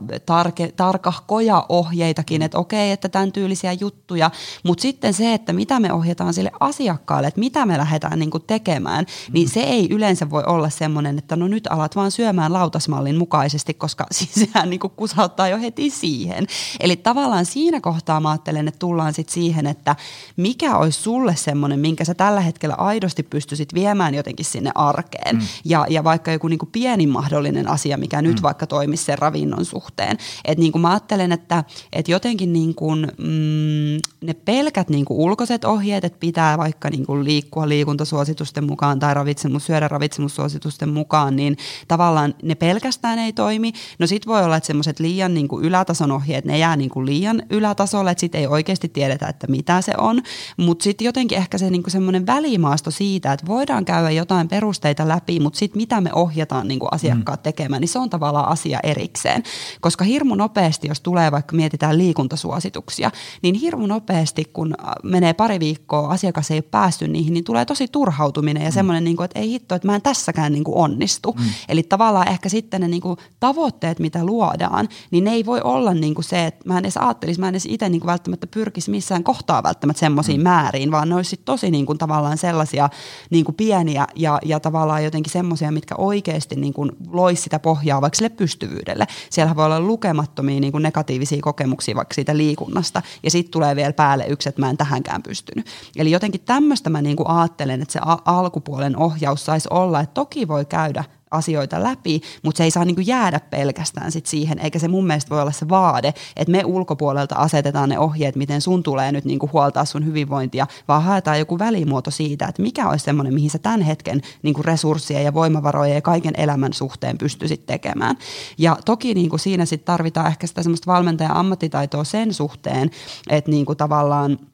tarkahkoja ohjeitakin, että okei, että tämän tyylisiä juttuja juttuja, mutta sitten se, että mitä me ohjataan sille asiakkaalle, että mitä me lähdetään niin kuin tekemään, niin se ei yleensä voi olla semmoinen, että no nyt alat vaan syömään lautasmallin mukaisesti, koska siis sehän niin kuin kusauttaa jo heti siihen. Eli tavallaan siinä kohtaa mä ajattelen, että tullaan sitten siihen, että mikä olisi sulle semmoinen, minkä sä tällä hetkellä aidosti pystyisit viemään jotenkin sinne arkeen. Mm. Ja, ja vaikka joku niin kuin pienin mahdollinen asia, mikä nyt mm. vaikka toimisi sen ravinnon suhteen. Että niin kuin mä ajattelen, että, että jotenkin niin kuin, mm, ne pelkät niin kuin ulkoiset ohjeet, että pitää vaikka niin kuin liikkua liikuntasuositusten mukaan tai ravitsemus, syödä ravitsemussuositusten mukaan, niin tavallaan ne pelkästään ei toimi. No sit voi olla, että semmoiset liian niin kuin ylätason ohjeet, ne jää niin kuin liian ylätasolle, että sit ei oikeasti tiedetä, että mitä se on. Mutta sitten jotenkin ehkä se niin kuin semmoinen välimaasto siitä, että voidaan käydä jotain perusteita läpi, mutta sitten mitä me ohjataan niin kuin asiakkaat mm. tekemään, niin se on tavallaan asia erikseen. Koska hirmu nopeasti, jos tulee vaikka mietitään liikuntasuosituksia, niin hirmu nopeasti, kun menee pari viikkoa, asiakas ei ole päässyt niihin, niin tulee tosi turhautuminen ja mm. semmoinen, niin kuin, että ei hitto, että mä en tässäkään niin kuin onnistu. Mm. Eli tavallaan ehkä sitten ne niin kuin tavoitteet, mitä luodaan, niin ne ei voi olla niin kuin se, että mä en edes ajattelisi, mä en edes itse niin kuin välttämättä pyrkisi missään kohtaa välttämättä semmoisiin mm. määriin, vaan ne olisi tosi niin kuin tavallaan sellaisia niin kuin pieniä ja, ja tavallaan jotenkin semmoisia, mitkä oikeasti niin kuin loisi sitä pohjaa vaikka sille pystyvyydelle. Siellä voi olla lukemattomia niin kuin negatiivisia kokemuksia vaikka siitä liikunnasta ja sitten tulee vielä päälle yksi, että mä en tähänkään pystynyt. Eli jotenkin tämmöistä mä niin kuin ajattelen, että se alkupuolen ohjaus saisi olla, että toki voi käydä asioita läpi, mutta se ei saa niinku jäädä pelkästään sit siihen, eikä se mun mielestä voi olla se vaade, että me ulkopuolelta asetetaan ne ohjeet, miten sun tulee nyt niinku huoltaa sun hyvinvointia, vaan haetaan joku välimuoto siitä, että mikä olisi semmoinen, mihin sä tämän hetken niinku resursseja ja voimavaroja ja kaiken elämän suhteen pystyisit tekemään. Ja toki niinku siinä sitten tarvitaan ehkä sitä semmoista valmentajan ammattitaitoa sen suhteen, että niinku tavallaan –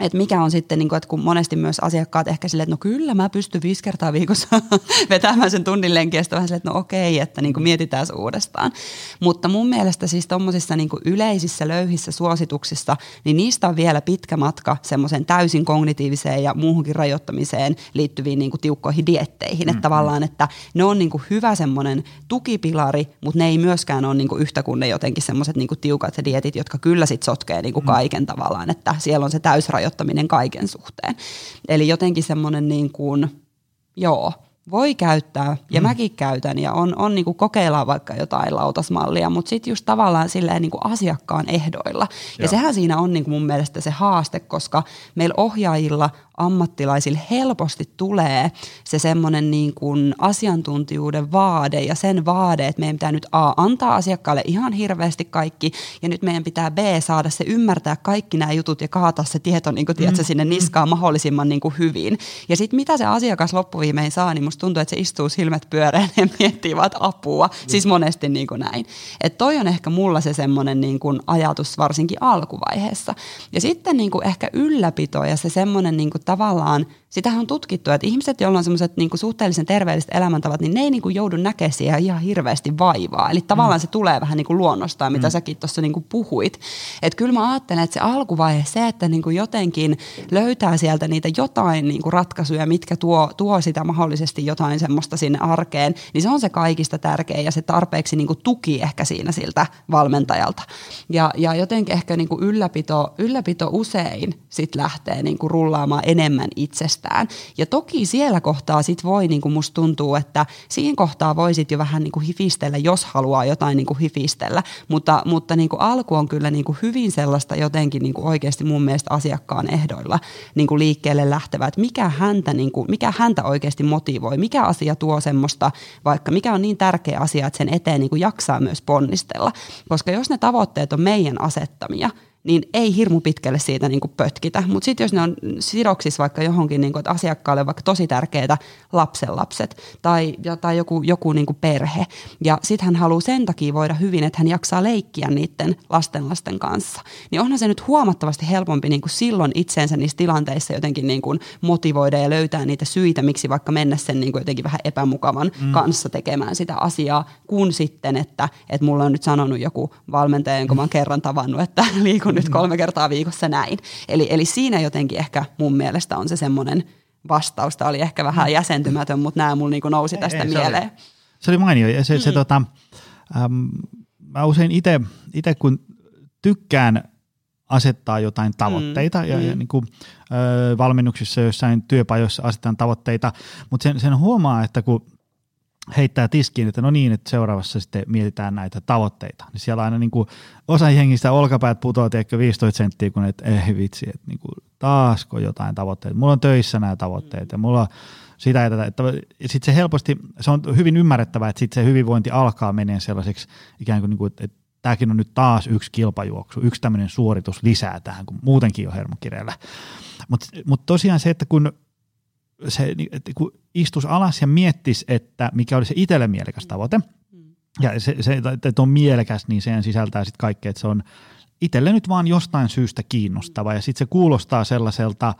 että mikä on sitten, niin kuin, että kun monesti myös asiakkaat ehkä silleen, että no kyllä mä pystyn viisi kertaa viikossa vetämään sen tunnin lenkiä, vähän silleen, että no okei, että niin kuin mietitään se uudestaan. Mutta mun mielestä siis tuommoisissa niin yleisissä löyhissä suosituksissa, niin niistä on vielä pitkä matka semmoiseen täysin kognitiiviseen ja muuhunkin rajoittamiseen liittyviin niin kuin tiukkoihin dietteihin. Mm-hmm. Että tavallaan, että ne on niin kuin hyvä semmoinen tukipilari, mutta ne ei myöskään ole niin kuin yhtä kuin ne jotenkin semmoiset niin tiukat dietit, jotka kyllä sitten sotkee niin kuin mm. kaiken mm-hmm. tavallaan, että siellä on se täysrajoittaminen rajoittaminen kaiken suhteen. Eli jotenkin semmoinen niin kuin, joo, voi käyttää, ja mm. mäkin käytän, ja on, on niin kuin kokeillaan vaikka jotain lautasmallia, mutta sitten just tavallaan silleen niin kuin asiakkaan ehdoilla. Ja Joo. sehän siinä on niin kuin mun mielestä se haaste, koska meillä ohjaajilla ammattilaisille helposti tulee se semmoinen niin kuin asiantuntijuuden vaade ja sen vaade, että meidän pitää nyt A antaa asiakkaalle ihan hirveästi kaikki ja nyt meidän pitää B saada se ymmärtää kaikki nämä jutut ja kaataa se tieto niin kuin, tiedätkö, mm. sinne niskaan mahdollisimman niin kuin hyvin. Ja sitten mitä se asiakas loppuviimein saa, niin musta tuntuu, että se istuu silmät pyöreän ja miettii vaan apua. Mm. Siis monesti niin kuin näin. Että toi on ehkä mulla se semmoinen niin kuin ajatus varsinkin alkuvaiheessa. Ja sitten niin kuin ehkä ylläpito ja se semmoinen niin kuin tavallaan sitähän on tutkittu, että ihmiset, joilla on semmoiset niin suhteellisen terveelliset elämäntavat, niin ne ei niin kuin joudu näkemään siihen ihan hirveästi vaivaa. Eli tavallaan mm. se tulee vähän niin kuin luonnostaan, mitä mm. säkin tuossa niin puhuit. Että kyllä mä ajattelen, että se alkuvaihe, se, että niin kuin jotenkin löytää sieltä niitä jotain niin kuin ratkaisuja, mitkä tuo, tuo sitä mahdollisesti jotain semmoista sinne arkeen, niin se on se kaikista tärkein ja se tarpeeksi niin kuin tuki ehkä siinä siltä valmentajalta. Ja, ja jotenkin ehkä niin kuin ylläpito, ylläpito usein sit lähtee niin kuin rullaamaan enemmän itsestä itsestään. Ja toki siellä kohtaa sit voi, niin kuin musta tuntuu, että siihen kohtaa voisit jo vähän niin kuin hifistellä, jos haluaa jotain niin kuin hifistellä. Mutta, mutta niin kuin alku on kyllä niin kuin hyvin sellaista jotenkin niin kuin oikeasti mun mielestä asiakkaan ehdoilla niin kuin liikkeelle lähtevä, että mikä häntä, niin kuin, mikä häntä oikeasti motivoi, mikä asia tuo semmoista, vaikka mikä on niin tärkeä asia, että sen eteen niin kuin jaksaa myös ponnistella. Koska jos ne tavoitteet on meidän asettamia, niin ei hirmu pitkälle siitä niin kuin pötkitä. Mutta sitten jos ne on sidoksissa vaikka johonkin, niin kuin, että asiakkaalle vaikka tosi tärkeää lapsenlapset tai, tai joku, joku niin kuin perhe, ja sitten hän haluaa sen takia voida hyvin, että hän jaksaa leikkiä niiden lastenlasten kanssa, niin onhan se nyt huomattavasti helpompi niin kuin silloin itseensä niissä tilanteissa jotenkin niin kuin motivoida ja löytää niitä syitä, miksi vaikka mennä sen niin kuin jotenkin vähän epämukavan mm. kanssa tekemään sitä asiaa, kun sitten, että, että mulla on nyt sanonut joku valmentaja, jonka mä oon kerran tavannut, että liikun nyt kolme kertaa viikossa näin. Eli, eli siinä jotenkin ehkä mun mielestä on se semmoinen vastausta, oli ehkä vähän jäsentymätön, mutta nämä mulla niinku nousi tästä ei, mieleen. Se oli, se oli mainio ja se, mm. se tota, äm, mä usein itse kun tykkään asettaa jotain tavoitteita mm, ja, mm. ja niin kuin, ö, valmennuksissa jossain työpajoissa asetetaan tavoitteita, mutta sen, sen huomaa, että kun heittää tiskiin, että no niin, että seuraavassa sitten mietitään näitä tavoitteita. Niin siellä aina niin kuin osa jengistä olkapäät putoaa tiedätkö 15 senttiä, kun et ei vitsi, että niin kuin, taasko jotain tavoitteita. Mulla on töissä nämä tavoitteet ja mulla sitä ja tätä. Että sit se helposti, se on hyvin ymmärrettävää, että sitten se hyvinvointi alkaa menee sellaiseksi ikään kuin, niin kuin että tämäkin on nyt taas yksi kilpajuoksu, yksi tämmöinen suoritus lisää tähän, kun muutenkin on hermokireellä. Mutta mut tosiaan se, että kun se, että kun istus alas ja miettisi, että mikä oli se itselle mielekäs tavoite, mm. ja se, se että on mielekäs, niin sen sisältää sitten kaikkea, että se on itselle nyt vaan jostain syystä kiinnostava, ja sitten se kuulostaa sellaiselta,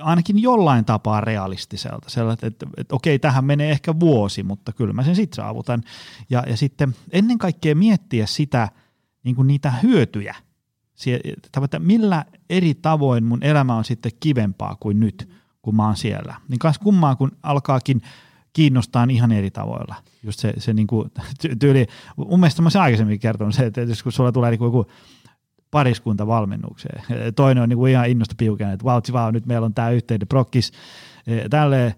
ainakin jollain tapaa realistiselta, sellaiselta, että, että, että okei, tähän menee ehkä vuosi, mutta kyllä mä sen sitten saavutan. Ja, ja sitten ennen kaikkea miettiä sitä, niin kuin niitä hyötyjä, että millä eri tavoin mun elämä on sitten kivempaa kuin nyt. Mm kun mä oon siellä. Niin kas kummaa, kun alkaakin kiinnostaa ihan eri tavoilla. Just se, se niin kuin, tyyli, mun mielestä mä aikaisemmin kertonut se, että jos kun sulla tulee niin joku pariskunta valmennukseen, toinen on niin kuin ihan innosta piuken, että vau, wow, nyt meillä on tämä yhteinen prokkis, e, tälle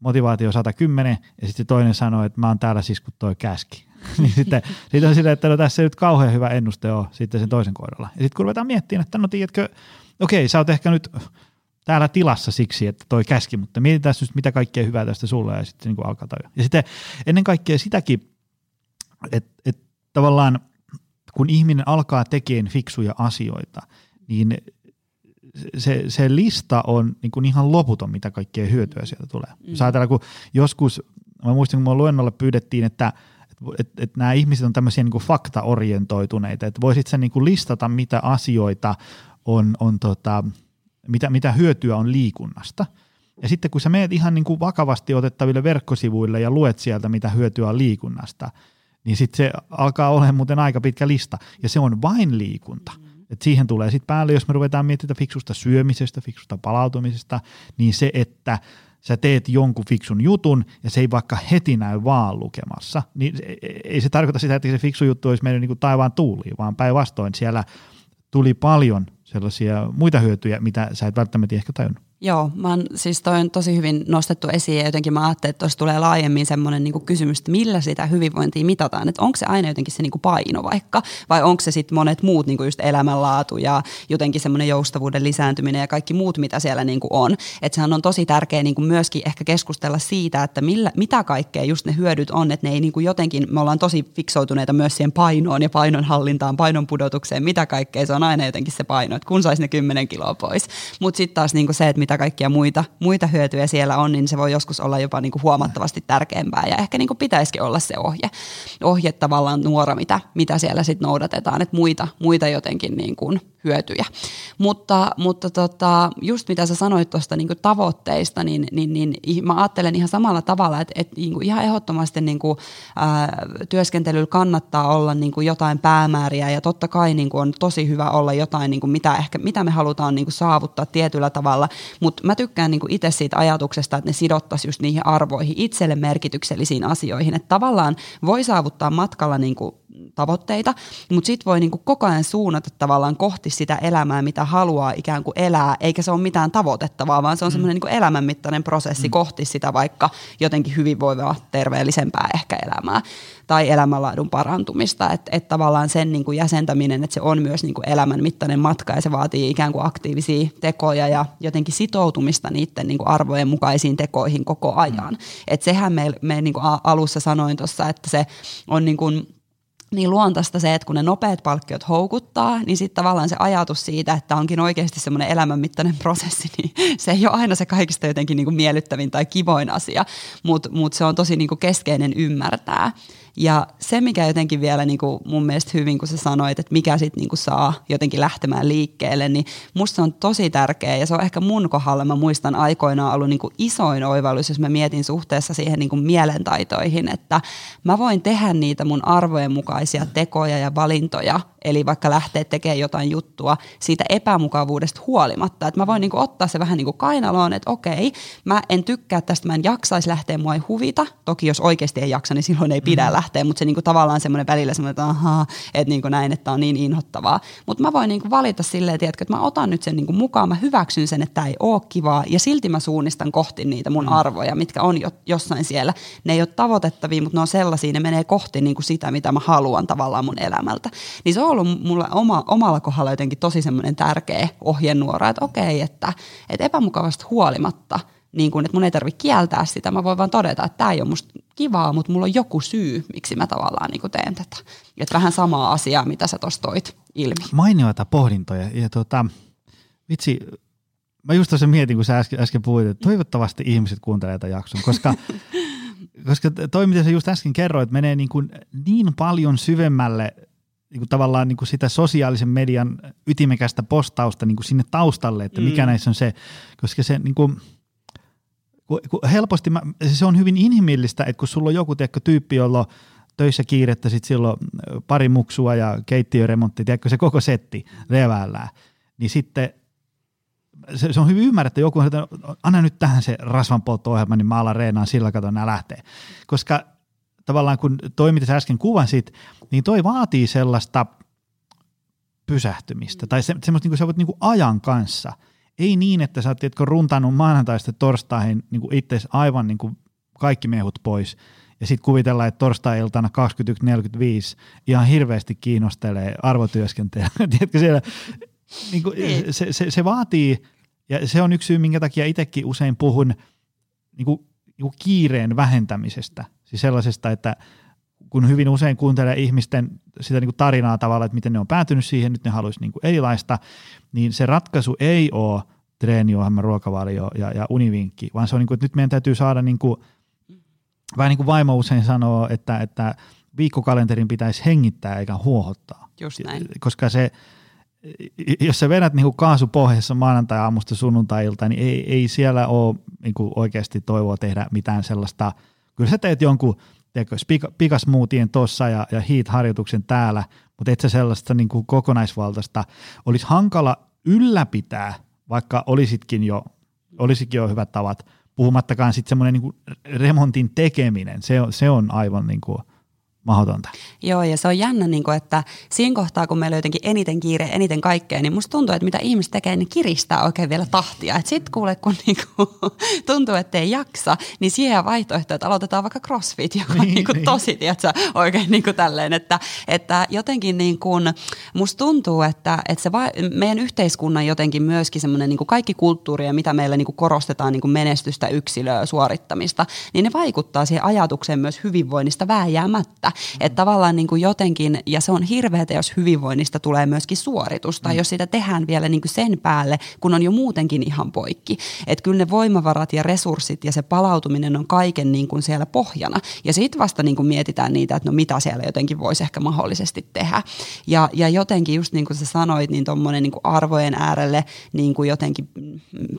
motivaatio 110, ja sitten toinen sanoo, että mä oon täällä siis kun toi käski. niin sitten sitten on silleen, että no tässä ei nyt kauhean hyvä ennuste ole sitten sen toisen kohdalla. Ja sitten kun ruvetaan miettimään, että no tiedätkö, okei, sä oot ehkä nyt täällä tilassa siksi, että toi käski, mutta mietitään nyt mitä kaikkea hyvää tästä sulle ja sitten niin kuin alkaa tajua. Ja sitten ennen kaikkea sitäkin, että, että tavallaan kun ihminen alkaa tekemään fiksuja asioita, niin se, se lista on niin kuin ihan loputon, mitä kaikkea hyötyä sieltä tulee. Mm. Jos ajatellaan, kun joskus, mä muistan, kun luennolla pyydettiin, että että et nämä ihmiset on tämmöisiä niin faktaorientoituneita, että voisit sä niin listata, mitä asioita on, on tota, mitä, mitä hyötyä on liikunnasta. Ja sitten kun sä meet ihan niin kuin vakavasti otettaville verkkosivuille ja luet sieltä, mitä hyötyä on liikunnasta, niin sitten se alkaa olemaan muuten aika pitkä lista. Ja se on vain liikunta. Et siihen tulee sitten päälle, jos me ruvetaan miettimään fiksusta syömisestä, fiksusta palautumisesta, niin se, että sä teet jonkun fiksun jutun ja se ei vaikka heti näy vaan lukemassa, niin ei se tarkoita sitä, että se fiksu juttu olisi mennyt niin kuin taivaan tuuliin, vaan päinvastoin siellä tuli paljon sellaisia muita hyötyjä, mitä sä et välttämättä ehkä tajunnut. Joo, mä oon, siis toi on tosi hyvin nostettu esiin ja jotenkin mä ajattelin, että tuossa tulee laajemmin semmoinen niin kysymys, että millä sitä hyvinvointia mitataan, että onko se aina jotenkin se niin kuin paino vaikka vai onko se sitten monet muut niin kuin just elämänlaatu ja jotenkin semmoinen joustavuuden lisääntyminen ja kaikki muut, mitä siellä niin kuin on. Että sehän on tosi tärkeää niin kuin myöskin ehkä keskustella siitä, että millä, mitä kaikkea just ne hyödyt on, että ne ei niin kuin jotenkin, me ollaan tosi fiksoutuneita myös siihen painoon ja painon hallintaan, painon pudotukseen, mitä kaikkea se on aina jotenkin se paino, että kun saisi ne 10 kiloa pois. Mutta sitten taas niin kuin se, että mitä kaikkia muita, muita hyötyjä siellä on, niin se voi joskus olla jopa niin kuin huomattavasti tärkeämpää ja ehkä niin kuin pitäisikin olla se ohje, ohje tavallaan nuora, mitä, mitä siellä sitten noudatetaan, että muita, muita jotenkin niin kuin hyötyjä. Mutta, mutta tota, just mitä sä sanoit tuosta niin tavoitteista, niin, niin, niin mä ajattelen ihan samalla tavalla, että, että niin kuin ihan ehdottomasti niin kuin, ää, työskentelyllä kannattaa olla niin kuin jotain päämääriä ja totta kai niin kuin on tosi hyvä olla jotain, niin kuin mitä, ehkä, mitä me halutaan niin kuin saavuttaa tietyllä tavalla, mutta mä tykkään niin kuin itse siitä ajatuksesta, että ne sidottaisiin just niihin arvoihin, itselle merkityksellisiin asioihin, että tavallaan voi saavuttaa matkalla niin kuin tavoitteita, mutta sitten voi niinku koko ajan suunnata tavallaan kohti sitä elämää, mitä haluaa ikään kuin elää, eikä se ole mitään tavoitettavaa, vaan se on mm. semmoinen niinku elämänmittainen prosessi mm. kohti sitä vaikka jotenkin hyvinvoivaa, terveellisempää ehkä elämää tai elämänlaadun parantumista, että et tavallaan sen niinku jäsentäminen, että se on myös niinku elämänmittainen matka ja se vaatii ikään kuin aktiivisia tekoja ja jotenkin sitoutumista niiden niinku arvojen mukaisiin tekoihin koko ajan. Mm. Et sehän me, me niinku alussa sanoin tuossa, että se on niinku niin luontaista se, että kun ne nopeat palkkiot houkuttaa, niin sitten tavallaan se ajatus siitä, että onkin oikeasti semmoinen elämänmittainen prosessi, niin se ei ole aina se kaikista jotenkin niin miellyttävin tai kivoin asia, mutta mut se on tosi niin keskeinen ymmärtää. Ja se, mikä jotenkin vielä niin kuin mun mielestä hyvin, kun sä sanoit, että mikä sitten niin saa jotenkin lähtemään liikkeelle, niin musta se on tosi tärkeä ja se on ehkä mun kohdalla, mä muistan aikoinaan ollut niin kuin isoin oivallus, jos mä mietin suhteessa siihen niin kuin mielentaitoihin, että mä voin tehdä niitä mun arvojen mukaisia tekoja ja valintoja Eli vaikka lähtee tekemään jotain juttua siitä epämukavuudesta huolimatta. Että mä voin niinku ottaa se vähän niin kuin kainaloon, että okei, mä en tykkää tästä, mä en jaksaisi lähteä, mua ei huvita. Toki jos oikeasti ei jaksa, niin silloin ei pidä mm. lähteä, mutta se niinku tavallaan semmoinen välillä semmoinen, että ahaa, että niinku näin, että on niin inhottavaa. Mutta mä voin niinku valita silleen, tiedätkö, että mä otan nyt sen niinku mukaan, mä hyväksyn sen, että tämä ei ole kivaa ja silti mä suunnistan kohti niitä mun mm. arvoja, mitkä on jo, jossain siellä. Ne ei ole tavoitettavia, mutta ne on sellaisia, ne menee kohti niinku sitä, mitä mä haluan tavallaan mun elämältä. Niin se on ollut mulla oma, omalla kohdalla jotenkin tosi semmoinen tärkeä ohjenuora, että okei, että, että epämukavasta huolimatta, niin kuin, että mun ei tarvitse kieltää sitä, mä voin vaan todeta, että tämä ei ole musta kivaa, mutta mulla on joku syy, miksi mä tavallaan niin teen tätä. Että vähän samaa asiaa, mitä sä tuossa toit ilmi. Mainioita pohdintoja. Ja tota, vitsi, mä just tuossa mietin, kun sä äsken, äsken puhuit, että toivottavasti ihmiset kuuntelevat tätä jakson, koska koska toi, mitä sä just äsken kerroit, menee niin, kuin niin paljon syvemmälle niin kuin tavallaan niin kuin sitä sosiaalisen median ytimekästä postausta niin kuin sinne taustalle, että mikä mm. näissä on se, koska se niin kuin, kun, kun helposti, mä, se on hyvin inhimillistä, että kun sulla on joku tiedätkö, tyyppi, jolla on töissä kiirettä, sitten silloin pari muksua ja keittiöremontti, tiedätkö, se koko setti levällään, niin sitten se, se on hyvin ymmärretty, joku on, että anna nyt tähän se rasvanpoltto-ohjelma, niin mä alan reenaan sillä, katon nämä lähtee. Koska tavallaan kun toimit äsken kuvasit, niin toi vaatii sellaista pysähtymistä tai se, semmoista niin kuin sä voit niin kuin ajan kanssa. Ei niin, että sä oot runtannut maanantaista torstaihin niin kuin itse aivan niin kuin kaikki mehut pois ja sitten kuvitellaan, että torstai-iltana 21.45 ihan hirveästi kiinnostelee arvotyöskentelyä. Tiedätkö siellä, niin kuin, se, se, se, vaatii, ja se on yksi syy, minkä takia itsekin usein puhun niin kuin, niin kuin kiireen vähentämisestä. Siis sellaisesta, että kun hyvin usein kuuntelee ihmisten sitä niin kuin tarinaa tavalla, että miten ne on päätynyt siihen, nyt ne haluaisi niin kuin erilaista, niin se ratkaisu ei ole treeniohjelma, ruokavalio ja, ja univinkki, vaan se on niin kuin, että nyt meidän täytyy saada, niin kuin, vähän niin kuin vaimo usein sanoo, että, että viikkokalenterin pitäisi hengittää eikä huohottaa. Just näin. Koska se, jos sä vedät niin kaasupohjassa maanantai-aamusta sunnuntai-ilta, niin ei, ei siellä ole niin oikeasti toivoa tehdä mitään sellaista. Kyllä sä teet jonkun pikasmuutien tuossa ja, ja heat-harjoituksen täällä, mutta et sä sellaista niin kuin kokonaisvaltaista. Olisi hankala ylläpitää, vaikka olisitkin jo, olisikin jo hyvät tavat, puhumattakaan sitten semmoinen niin remontin tekeminen, se on, se on aivan niin kuin – mahdotonta. Joo, ja se on jännä, niin kuin, että siinä kohtaa, kun meillä on jotenkin eniten kiire, eniten kaikkea, niin musta tuntuu, että mitä ihmiset tekee, niin kiristää oikein vielä tahtia. Että sitten kuule, kun niin kuin, tuntuu, että ei jaksa, niin siihen vaihtoehto, että aloitetaan vaikka crossfit, joka on niin kuin, niin. tosi, tiedätkö, oikein niin kuin tälleen, että, että jotenkin niin kuin, musta tuntuu, että, että se va- meidän yhteiskunnan jotenkin myöskin semmoinen niin kaikki kulttuuri ja mitä meillä niin kuin korostetaan niin kuin menestystä, yksilöä, suorittamista, niin ne vaikuttaa siihen ajatukseen myös hyvinvoinnista vääjäämättä. Että tavallaan niin kuin jotenkin, ja se on hirveätä, jos hyvinvoinnista tulee myöskin suoritusta, mm. jos sitä tehdään vielä niin kuin sen päälle, kun on jo muutenkin ihan poikki. Että kyllä ne voimavarat ja resurssit ja se palautuminen on kaiken niin kuin siellä pohjana. Ja sitten vasta niin kuin mietitään niitä, että no mitä siellä jotenkin voisi ehkä mahdollisesti tehdä. Ja, ja jotenkin just niin kuin sä sanoit, niin tuommoinen niin arvojen äärelle niin kuin jotenkin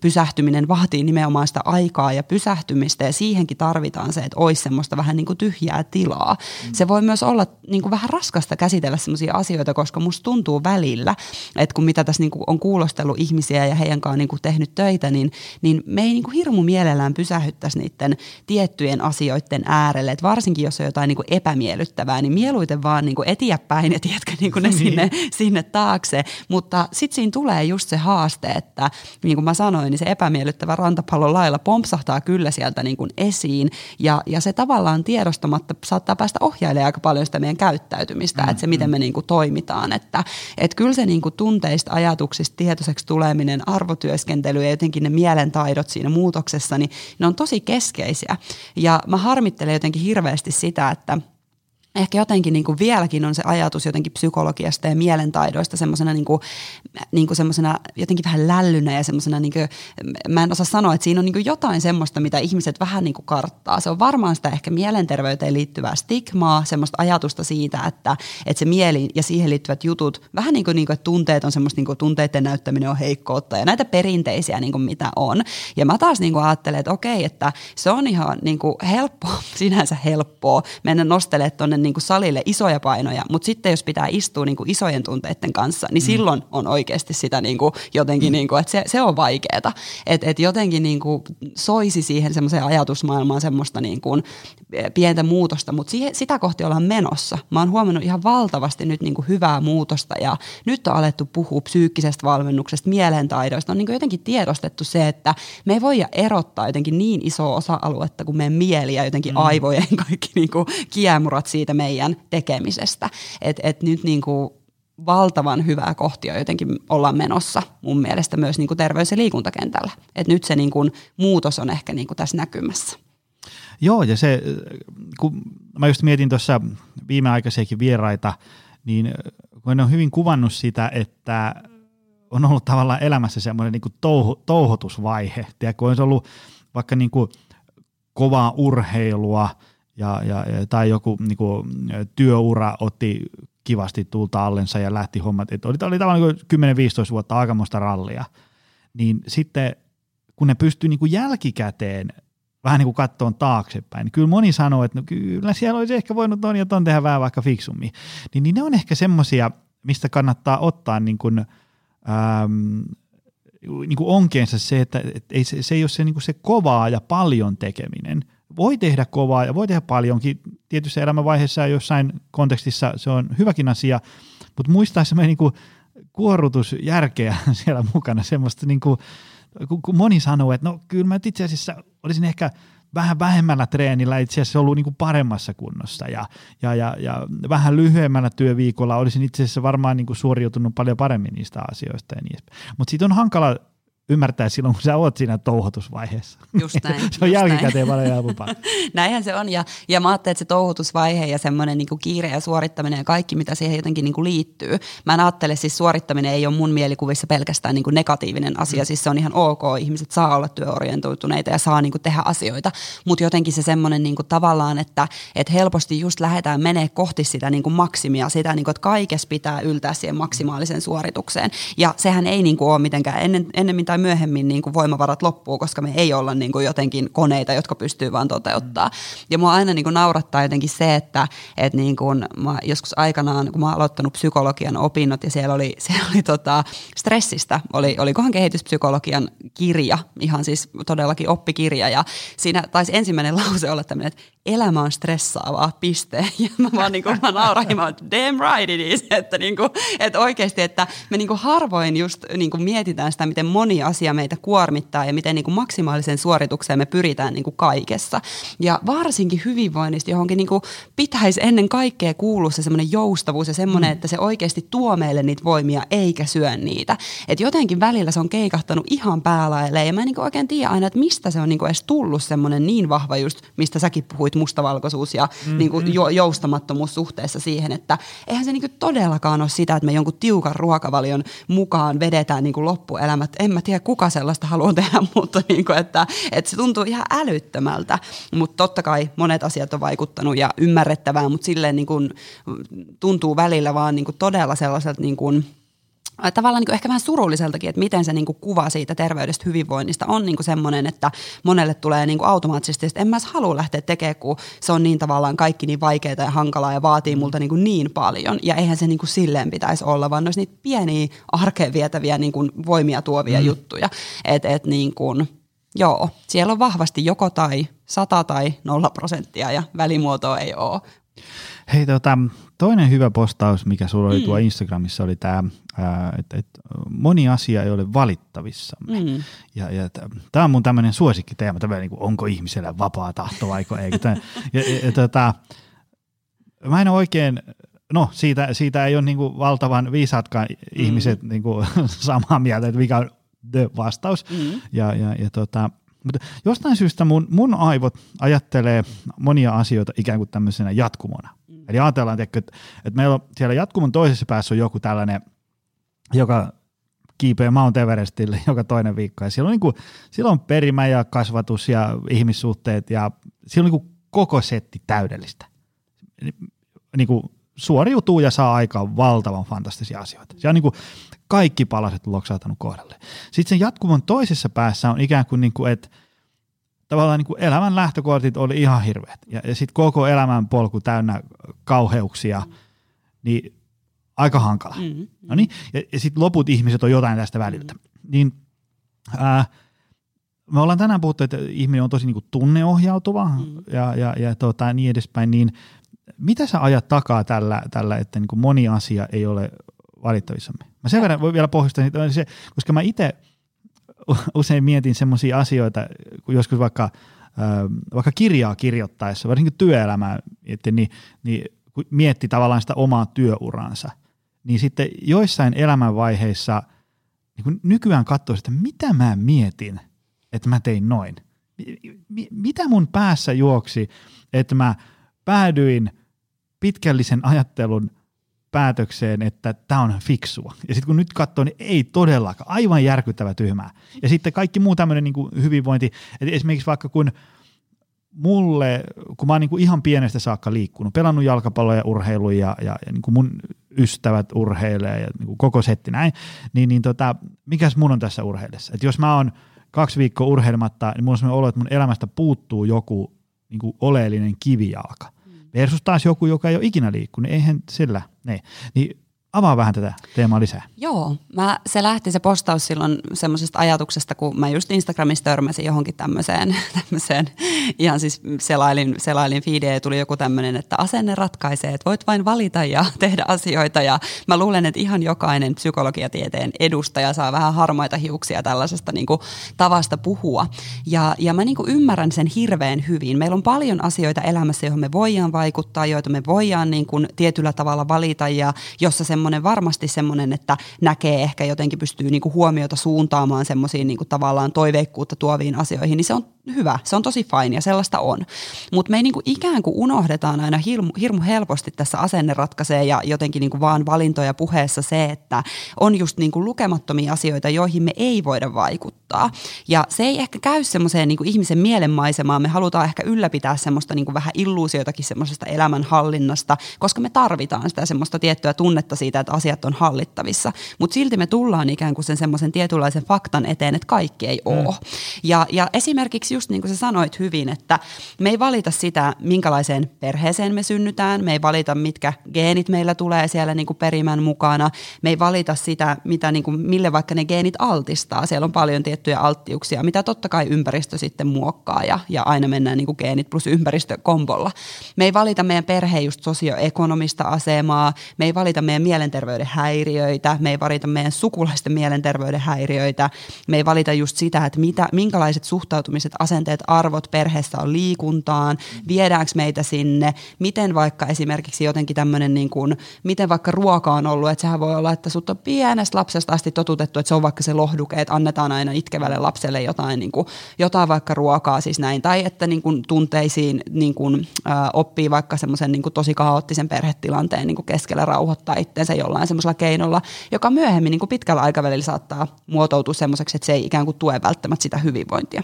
pysähtyminen vaatii nimenomaan sitä aikaa ja pysähtymistä ja siihenkin tarvitaan se, että olisi semmoista vähän niin kuin tyhjää tilaa. Mm. Se voi myös olla niin kuin vähän raskasta käsitellä sellaisia asioita, koska musta tuntuu välillä, että kun mitä tässä niin kuin on kuulostellut ihmisiä ja heidän kanssaan niin kuin tehnyt töitä, niin, niin me ei niin kuin hirmu mielellään pysähyttäisi niiden tiettyjen asioiden äärelle. Et varsinkin jos on jotain niin kuin epämiellyttävää, niin mieluiten vaan niin kuin etiäpäin ja tiedätkö niin kuin ne niin. sinne, sinne taakse. Mutta sitten siinä tulee just se haaste, että niin kuin mä sanoin, niin se epämiellyttävä rantapallon lailla pompsahtaa kyllä sieltä niin kuin esiin ja, ja se tavallaan tiedostamatta saattaa päästä ohjailemaan määrittelee aika paljon sitä meidän käyttäytymistä, mm, että se miten mm. me niin kuin toimitaan. Että, että kyllä se niin kuin tunteista, ajatuksista tietoiseksi tuleminen, arvotyöskentely ja jotenkin ne mielentaidot siinä muutoksessa, niin ne on tosi keskeisiä. Ja mä harmittelen jotenkin hirveästi sitä, että – ehkä jotenkin niin kuin vieläkin on se ajatus jotenkin psykologiasta ja mielentaidoista semmoisena niin kuin, niin kuin jotenkin vähän lällynä ja semmoisena, niin kuin, mä en osaa sanoa, että siinä on niin kuin jotain semmoista, mitä ihmiset vähän niin kuin karttaa. Se on varmaan sitä ehkä mielenterveyteen liittyvää stigmaa, semmoista ajatusta siitä, että, että se mieli ja siihen liittyvät jutut, vähän niin kuin, niin kuin että tunteet on semmoista niin kuin tunteiden näyttäminen on heikkoutta ja näitä perinteisiä niin kuin mitä on. Ja mä taas niin kuin ajattelen, että okei, että se on ihan niin kuin helppoa, sinänsä helppoa mennä nostelemaan tuonne niin kuin salille isoja painoja, mutta sitten jos pitää istua niin kuin isojen tunteiden kanssa, niin mm. silloin on oikeasti sitä niin kuin jotenkin, mm. niin kuin, että se, se on vaikeaa. Että et jotenkin niin kuin soisi siihen semmoiseen ajatusmaailmaan semmoista niin kuin pientä muutosta, mutta siihen, sitä kohti ollaan menossa. Mä oon huomannut ihan valtavasti nyt niin kuin hyvää muutosta ja nyt on alettu puhua psyykkisestä valmennuksesta, mielentaidoista. On niin kuin jotenkin tiedostettu se, että me ei voida erottaa jotenkin niin iso osa-aluetta kuin meidän mieli ja jotenkin mm. aivojen kaikki niin kuin kiemurat siitä meidän tekemisestä. Että et nyt niin kuin valtavan hyvää kohtia jotenkin ollaan menossa mun mielestä myös niin kuin terveys- ja liikuntakentällä. Et nyt se niin kuin muutos on ehkä niin kuin tässä näkymässä. Joo, ja se, kun mä just mietin tuossa viimeaikaisiakin vieraita, niin kun ne on hyvin kuvannut sitä, että on ollut tavallaan elämässä semmoinen niin touho, touhotusvaihe, tiedätkö, on ollut vaikka niin kuin kovaa urheilua ja, ja, tai joku niin kuin, työura otti kivasti tulta allensa ja lähti hommat, että oli, oli tavallaan niin 10-15 vuotta aikamoista rallia, niin sitten kun ne pystyy niin kuin jälkikäteen vähän niin kuin kattoon taaksepäin, niin kyllä moni sanoo, että no kyllä siellä olisi ehkä voinut ton ja ton tehdä vähän vaikka fiksummin. Niin, niin ne on ehkä semmoisia, mistä kannattaa ottaa niin kuin, ähm, niin kuin onkeensa se, että, että ei, se, se ei ole se, niin kuin se kovaa ja paljon tekeminen. Voi tehdä kovaa ja voi tehdä paljonkin. Tietyssä elämänvaiheessa ja jossain kontekstissa se on hyväkin asia, mutta muistaa semmoinen niin kuorrutusjärkeä siellä mukana, semmoista niin kuin, kun moni sanoo, että no kyllä mä itse asiassa olisin ehkä vähän vähemmällä treenillä itse asiassa ollut niin kuin paremmassa kunnossa ja, ja, ja, ja vähän lyhyemmällä työviikolla olisin itse asiassa varmaan niin kuin suoriutunut paljon paremmin niistä asioista ja niin Mutta siitä on hankala ymmärtää silloin, kun sä oot siinä touhotusvaiheessa. Just näin. se on jälkikäteen paljon helpompaa. Näinhän se on ja, ja mä ajattelen, että se touhutusvaihe ja semmoinen niin kiire ja suorittaminen ja kaikki, mitä siihen jotenkin niin kuin liittyy. Mä en ajattele, siis suorittaminen ei ole mun mielikuvissa pelkästään niin kuin negatiivinen asia, mm. siis se on ihan ok, ihmiset saa olla työorientoituneita ja saa niin kuin tehdä asioita, mutta jotenkin se semmoinen niin kuin tavallaan, että, että helposti just lähdetään menee kohti sitä niin kuin maksimia, sitä niin kuin, että kaikessa pitää yltää siihen maksimaaliseen suoritukseen ja sehän ei niin kuin ole mitenkään ennen, ennemmin tai myöhemmin niin kuin voimavarat loppuu, koska me ei olla niin kuin jotenkin koneita, jotka pystyy vaan toteuttaa. Ja mua aina niin kuin naurattaa jotenkin se, että, että niin kuin mä joskus aikanaan, kun mä aloittanut psykologian opinnot ja siellä oli, siellä oli tota stressistä, oli, olikohan kehityspsykologian kirja, ihan siis todellakin oppikirja ja siinä taisi ensimmäinen lause olla tämmöinen, että elämä on stressaavaa, piste. Ja mä vaan niin kuin, mä naurahin, mä että damn right it is, että, niin kuin, että oikeasti, että me niin kuin harvoin just niin kuin mietitään sitä, miten moni asia meitä kuormittaa ja miten niin kuin maksimaalisen suoritukseen me pyritään niin kuin kaikessa. Ja varsinkin hyvinvoinnista johonkin niin kuin pitäisi ennen kaikkea kuulua se semmoinen joustavuus ja semmoinen, mm. että se oikeasti tuo meille niitä voimia eikä syö niitä. Että jotenkin välillä se on keikahtanut ihan päälaille ja mä en niin kuin oikein tiedä aina, että mistä se on niin kuin edes tullut semmoinen niin vahva just, mistä säkin puhuit mustavalkoisuus ja mm, niin kuin mm. joustamattomuus suhteessa siihen, että eihän se niin kuin todellakaan ole sitä, että me jonkun tiukan ruokavalion mukaan vedetään niin kuin loppuelämät. En mä tiedä, kuka sellaista haluaa tehdä, mutta niin kuin, että, että se tuntuu ihan älyttömältä. Mutta totta kai monet asiat on vaikuttanut ja ymmärrettävää, mutta silleen niin kuin tuntuu välillä vaan niin kuin todella sellaiselta niin kuin – tavallaan niin ehkä vähän surulliseltakin, että miten se niin kuin kuva siitä terveydestä hyvinvoinnista on niin kuin semmoinen, että monelle tulee niin kuin automaattisesti, että en mä halua lähteä tekemään, kun se on niin tavallaan kaikki niin vaikeaa ja hankalaa ja vaatii multa niin, kuin niin paljon. Ja eihän se niin kuin silleen pitäisi olla, vaan olisi niitä pieniä arkeen vietäviä niin kuin voimia tuovia mm. juttuja. Että et niin kuin, joo, siellä on vahvasti joko tai, sata tai nolla prosenttia ja välimuotoa ei ole. Hei, tota, toinen hyvä postaus, mikä sulla oli mm. tuo Instagramissa, oli tämä, että et, moni asia ei ole valittavissamme. Mm. Ja, ja tämä on mun tämmöinen suosikkiteema, tämä niin kuin, onko ihmisellä vapaa tahto vai eikö. ja, ja, ja, tota, mä en oikein, no siitä, siitä ei ole niin kuin valtavan viisaatkaan mm. ihmiset niin kuin, samaa mieltä, että mikä on the vastaus. Mm. Ja, ja, ja tota, mutta jostain syystä mun, mun aivot ajattelee monia asioita ikään kuin tämmöisenä jatkumona. Eli ajatellaan, että, että meillä on siellä jatkumon toisessa päässä on joku tällainen, joka kiipeä Mount Everestille joka toinen viikko. Ja siellä on, niin kuin, siellä on perimä ja kasvatus ja ihmissuhteet ja siellä on niin kuin koko setti täydellistä. Niin kuin suoriutuu ja saa aikaan valtavan fantastisia asioita. Siellä on niin kuin kaikki palaset loksahtanut kohdalle. Sitten sen jatkumon toisessa päässä on ikään kuin, niin kuin että tavallaan niin kuin elämän lähtökortit oli ihan hirveät. Ja, ja sitten koko elämän polku täynnä kauheuksia, mm. niin aika hankala. Mm-hmm. No niin, ja, ja sitten loput ihmiset on jotain tästä väliltä. Mm-hmm. Niin ää, me ollaan tänään puhuttu, että ihminen on tosi niin kuin tunneohjautuva mm-hmm. ja, ja, ja tota, niin edespäin, niin mitä sä ajat takaa tällä, tällä että niin kuin moni asia ei ole valittavissamme? Mä sen verran voi vielä pohjustaa, se, koska mä itse – usein mietin semmoisia asioita, kun joskus vaikka, vaikka kirjaa kirjoittaessa, varsinkin työelämää mietti, niin, niin kun mietti tavallaan sitä omaa työuransa, niin sitten joissain elämänvaiheissa niin kun nykyään katsoo että mitä mä mietin, että mä tein noin. Mitä mun päässä juoksi, että mä päädyin pitkällisen ajattelun päätökseen, että tämä on fiksua. Ja sitten kun nyt katsoo, niin ei todellakaan. Aivan järkyttävä tyhmää. Ja sitten kaikki muu tämmöinen niin hyvinvointi, että esimerkiksi vaikka kun mulle, kun mä oon niin kuin ihan pienestä saakka liikkunut, pelannut jalkapalloa ja urheilu ja, ja, ja niin kuin mun ystävät urheilee ja niin kuin koko setti näin, niin, niin tota, mikäs mun on tässä urheilessa? Että jos mä oon kaksi viikkoa urheilematta, niin mulla on sellainen olo, että mun elämästä puuttuu joku niin kuin oleellinen kivijalka. Versus taas joku, joka ei ole ikinä liikkunut, eihän sillä, ne. Niin avaa vähän tätä teemaa lisää. Joo, mä, se lähti se postaus silloin semmoisesta ajatuksesta, kun mä just Instagramissa törmäsin johonkin tämmöiseen, tämmöiseen ihan siis selailin, selailin feedia ja tuli joku tämmöinen, että asenne ratkaisee, että voit vain valita ja tehdä asioita ja mä luulen, että ihan jokainen psykologiatieteen edustaja saa vähän harmaita hiuksia tällaisesta niin kuin tavasta puhua ja, ja mä niin kuin ymmärrän sen hirveän hyvin. Meillä on paljon asioita elämässä, joihin me voidaan vaikuttaa, joita me voidaan niin kuin tietyllä tavalla valita ja jossa semmoinen semmoinen varmasti semmoinen, että näkee ehkä jotenkin pystyy niinku huomiota suuntaamaan semmoisiin niinku tavallaan toiveikkuutta tuoviin asioihin, niin se on hyvä, se on tosi fine ja sellaista on. Mutta me ei niinku ikään kuin unohdetaan aina hirmu, hirmu helposti tässä asenne ratkaisee ja jotenkin niinku vaan valintoja puheessa se, että on just niinku lukemattomia asioita, joihin me ei voida vaikuttaa. Ja se ei ehkä käy semmoiseen niinku ihmisen mielenmaisemaan. Me halutaan ehkä ylläpitää semmoista niinku vähän illuusioitakin semmoisesta elämänhallinnasta, koska me tarvitaan sitä semmoista tiettyä tunnetta siitä, että asiat on hallittavissa. Mutta silti me tullaan ikään kuin sen semmoisen tietynlaisen faktan eteen, että kaikki ei ole. Mm. Ja, ja esimerkiksi just niin kuin sä sanoit hyvin, että me ei valita sitä, minkälaiseen perheeseen me synnytään, me ei valita, mitkä geenit meillä tulee siellä niin kuin perimän mukana, me ei valita sitä, mitä, niin kuin, mille vaikka ne geenit altistaa. Siellä on paljon tiettyjä alttiuksia, mitä totta kai ympäristö sitten muokkaa ja, ja aina mennään niin kuin geenit plus ympäristö kombolla. Me ei valita meidän perheen just sosioekonomista asemaa, me ei valita meidän mielenterveyden häiriöitä, me ei valita meidän sukulaisten mielenterveyden häiriöitä, me ei valita just sitä, että mitä, minkälaiset suhtautumiset asenteet, arvot perheessä on liikuntaan, viedäänkö meitä sinne, miten vaikka esimerkiksi jotenkin tämmöinen, niin kuin, miten vaikka ruoka on ollut, että sehän voi olla, että sut on pienestä lapsesta asti totutettu, että se on vaikka se lohduke, että annetaan aina itkevälle lapselle jotain, niin kuin, jotain vaikka ruokaa siis näin, tai että niin kuin, tunteisiin niin kuin, äh, oppii vaikka semmoisen niin tosi kaoottisen perhetilanteen niin kuin keskellä rauhoittaa itseensä jollain semmoisella keinolla, joka myöhemmin niin kuin pitkällä aikavälillä saattaa muotoutua semmoiseksi, että se ei ikään kuin tue välttämättä sitä hyvinvointia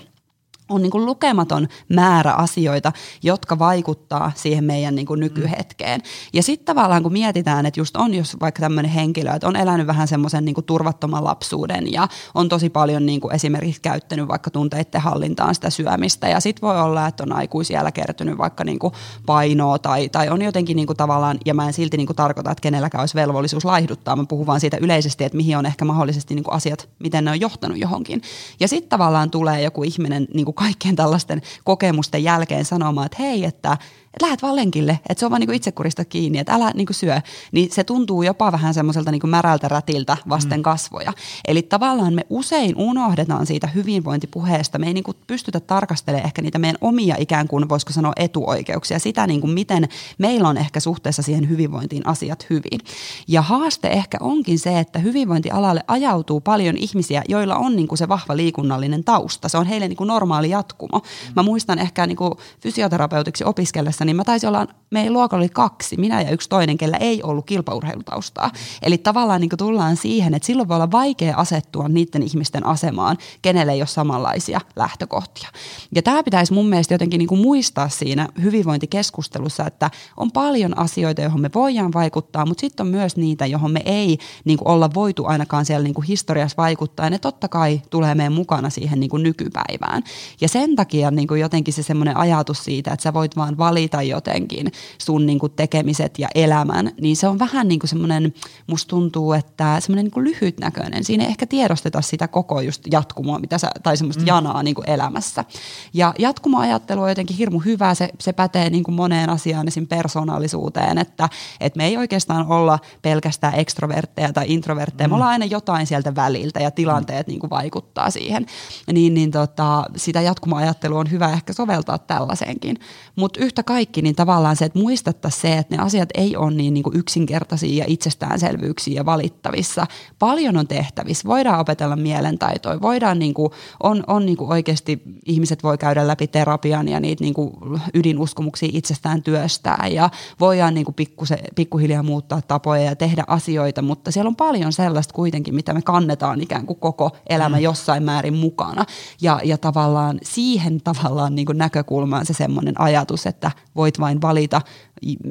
on niin kuin lukematon määrä asioita, jotka vaikuttaa siihen meidän niin kuin nykyhetkeen. Ja sitten tavallaan kun mietitään, että just on jos vaikka tämmöinen henkilö, että on elänyt vähän semmoisen niin turvattoman lapsuuden ja on tosi paljon niin kuin esimerkiksi käyttänyt vaikka tunteiden hallintaan sitä syömistä ja sitten voi olla, että on aikuisiellä kertynyt vaikka niin kuin painoa tai, tai on jotenkin niin kuin tavallaan, ja mä en silti niin kuin tarkoita, että kenelläkään olisi velvollisuus laihduttaa, mä puhun vaan siitä yleisesti, että mihin on ehkä mahdollisesti niin kuin asiat, miten ne on johtanut johonkin. Ja sitten tavallaan tulee joku ihminen niin kuin kaikkien tällaisten kokemusten jälkeen sanomaan, että hei, että että lähdet vaan lenkille, että se on vaan niin itsekurista kiinni, että älä niin syö, niin se tuntuu jopa vähän semmoiselta niin märältä rätiltä vasten mm. kasvoja. Eli tavallaan me usein unohdetaan siitä hyvinvointipuheesta, me ei niin pystytä tarkastelemaan ehkä niitä meidän omia ikään kuin, voisiko sanoa etuoikeuksia, sitä niin kuin miten meillä on ehkä suhteessa siihen hyvinvointiin asiat hyvin. Ja haaste ehkä onkin se, että hyvinvointialalle ajautuu paljon ihmisiä, joilla on niin kuin se vahva liikunnallinen tausta. Se on heille niin kuin normaali jatkumo. Mä muistan ehkä niin kuin fysioterapeutiksi opiskellessa luokassa, niin mä taisin olla, meidän luokalla oli kaksi, minä ja yksi toinen, kellä ei ollut kilpaurheilutaustaa. Eli tavallaan niin tullaan siihen, että silloin voi olla vaikea asettua niiden ihmisten asemaan, kenelle ei ole samanlaisia lähtökohtia. Ja tämä pitäisi mun mielestä jotenkin niin muistaa siinä hyvinvointikeskustelussa, että on paljon asioita, johon me voidaan vaikuttaa, mutta sitten on myös niitä, johon me ei niin olla voitu ainakaan siellä niin historiassa vaikuttaa. Ja ne totta kai tulee meidän mukana siihen niin nykypäivään. Ja sen takia niin jotenkin se semmoinen ajatus siitä, että sä voit vaan valita, valita jotenkin sun niin kuin tekemiset ja elämän, niin se on vähän niin kuin semmoinen, musta tuntuu, että semmoinen niin kuin lyhytnäköinen. Siinä ei ehkä tiedosteta sitä koko just jatkumoa, mitä sä, tai semmoista mm. janaa niin kuin elämässä. Ja jatkumoajattelu on jotenkin hirmu hyvä, se, se pätee niin kuin moneen asiaan, esim. persoonallisuuteen, että, että me ei oikeastaan olla pelkästään ekstrovertteja tai introvertteja, mm. me ollaan aina jotain sieltä väliltä ja tilanteet mm. niin kuin vaikuttaa siihen. Niin, niin tota, sitä jatkumoajattelua on hyvä ehkä soveltaa tällaiseenkin. Mutta yhtä kaikki, niin tavallaan se, että muistettaisiin se, että ne asiat ei ole niin, niin kuin yksinkertaisia ja itsestäänselvyyksiä ja valittavissa. Paljon on tehtävissä. Voidaan opetella mielentaitoja, voidaan niin kuin, on, on niin kuin oikeasti ihmiset voi käydä läpi terapian ja niitä niin kuin ydinuskomuksia itsestään työstää ja voidaan niin kuin pikkuse, pikkuhiljaa muuttaa tapoja ja tehdä asioita, mutta siellä on paljon sellaista kuitenkin, mitä me kannetaan ikään kuin koko elämä mm. jossain määrin mukana ja, ja tavallaan siihen tavallaan niin kuin näkökulmaan se semmoinen ajatus, että voit vain valita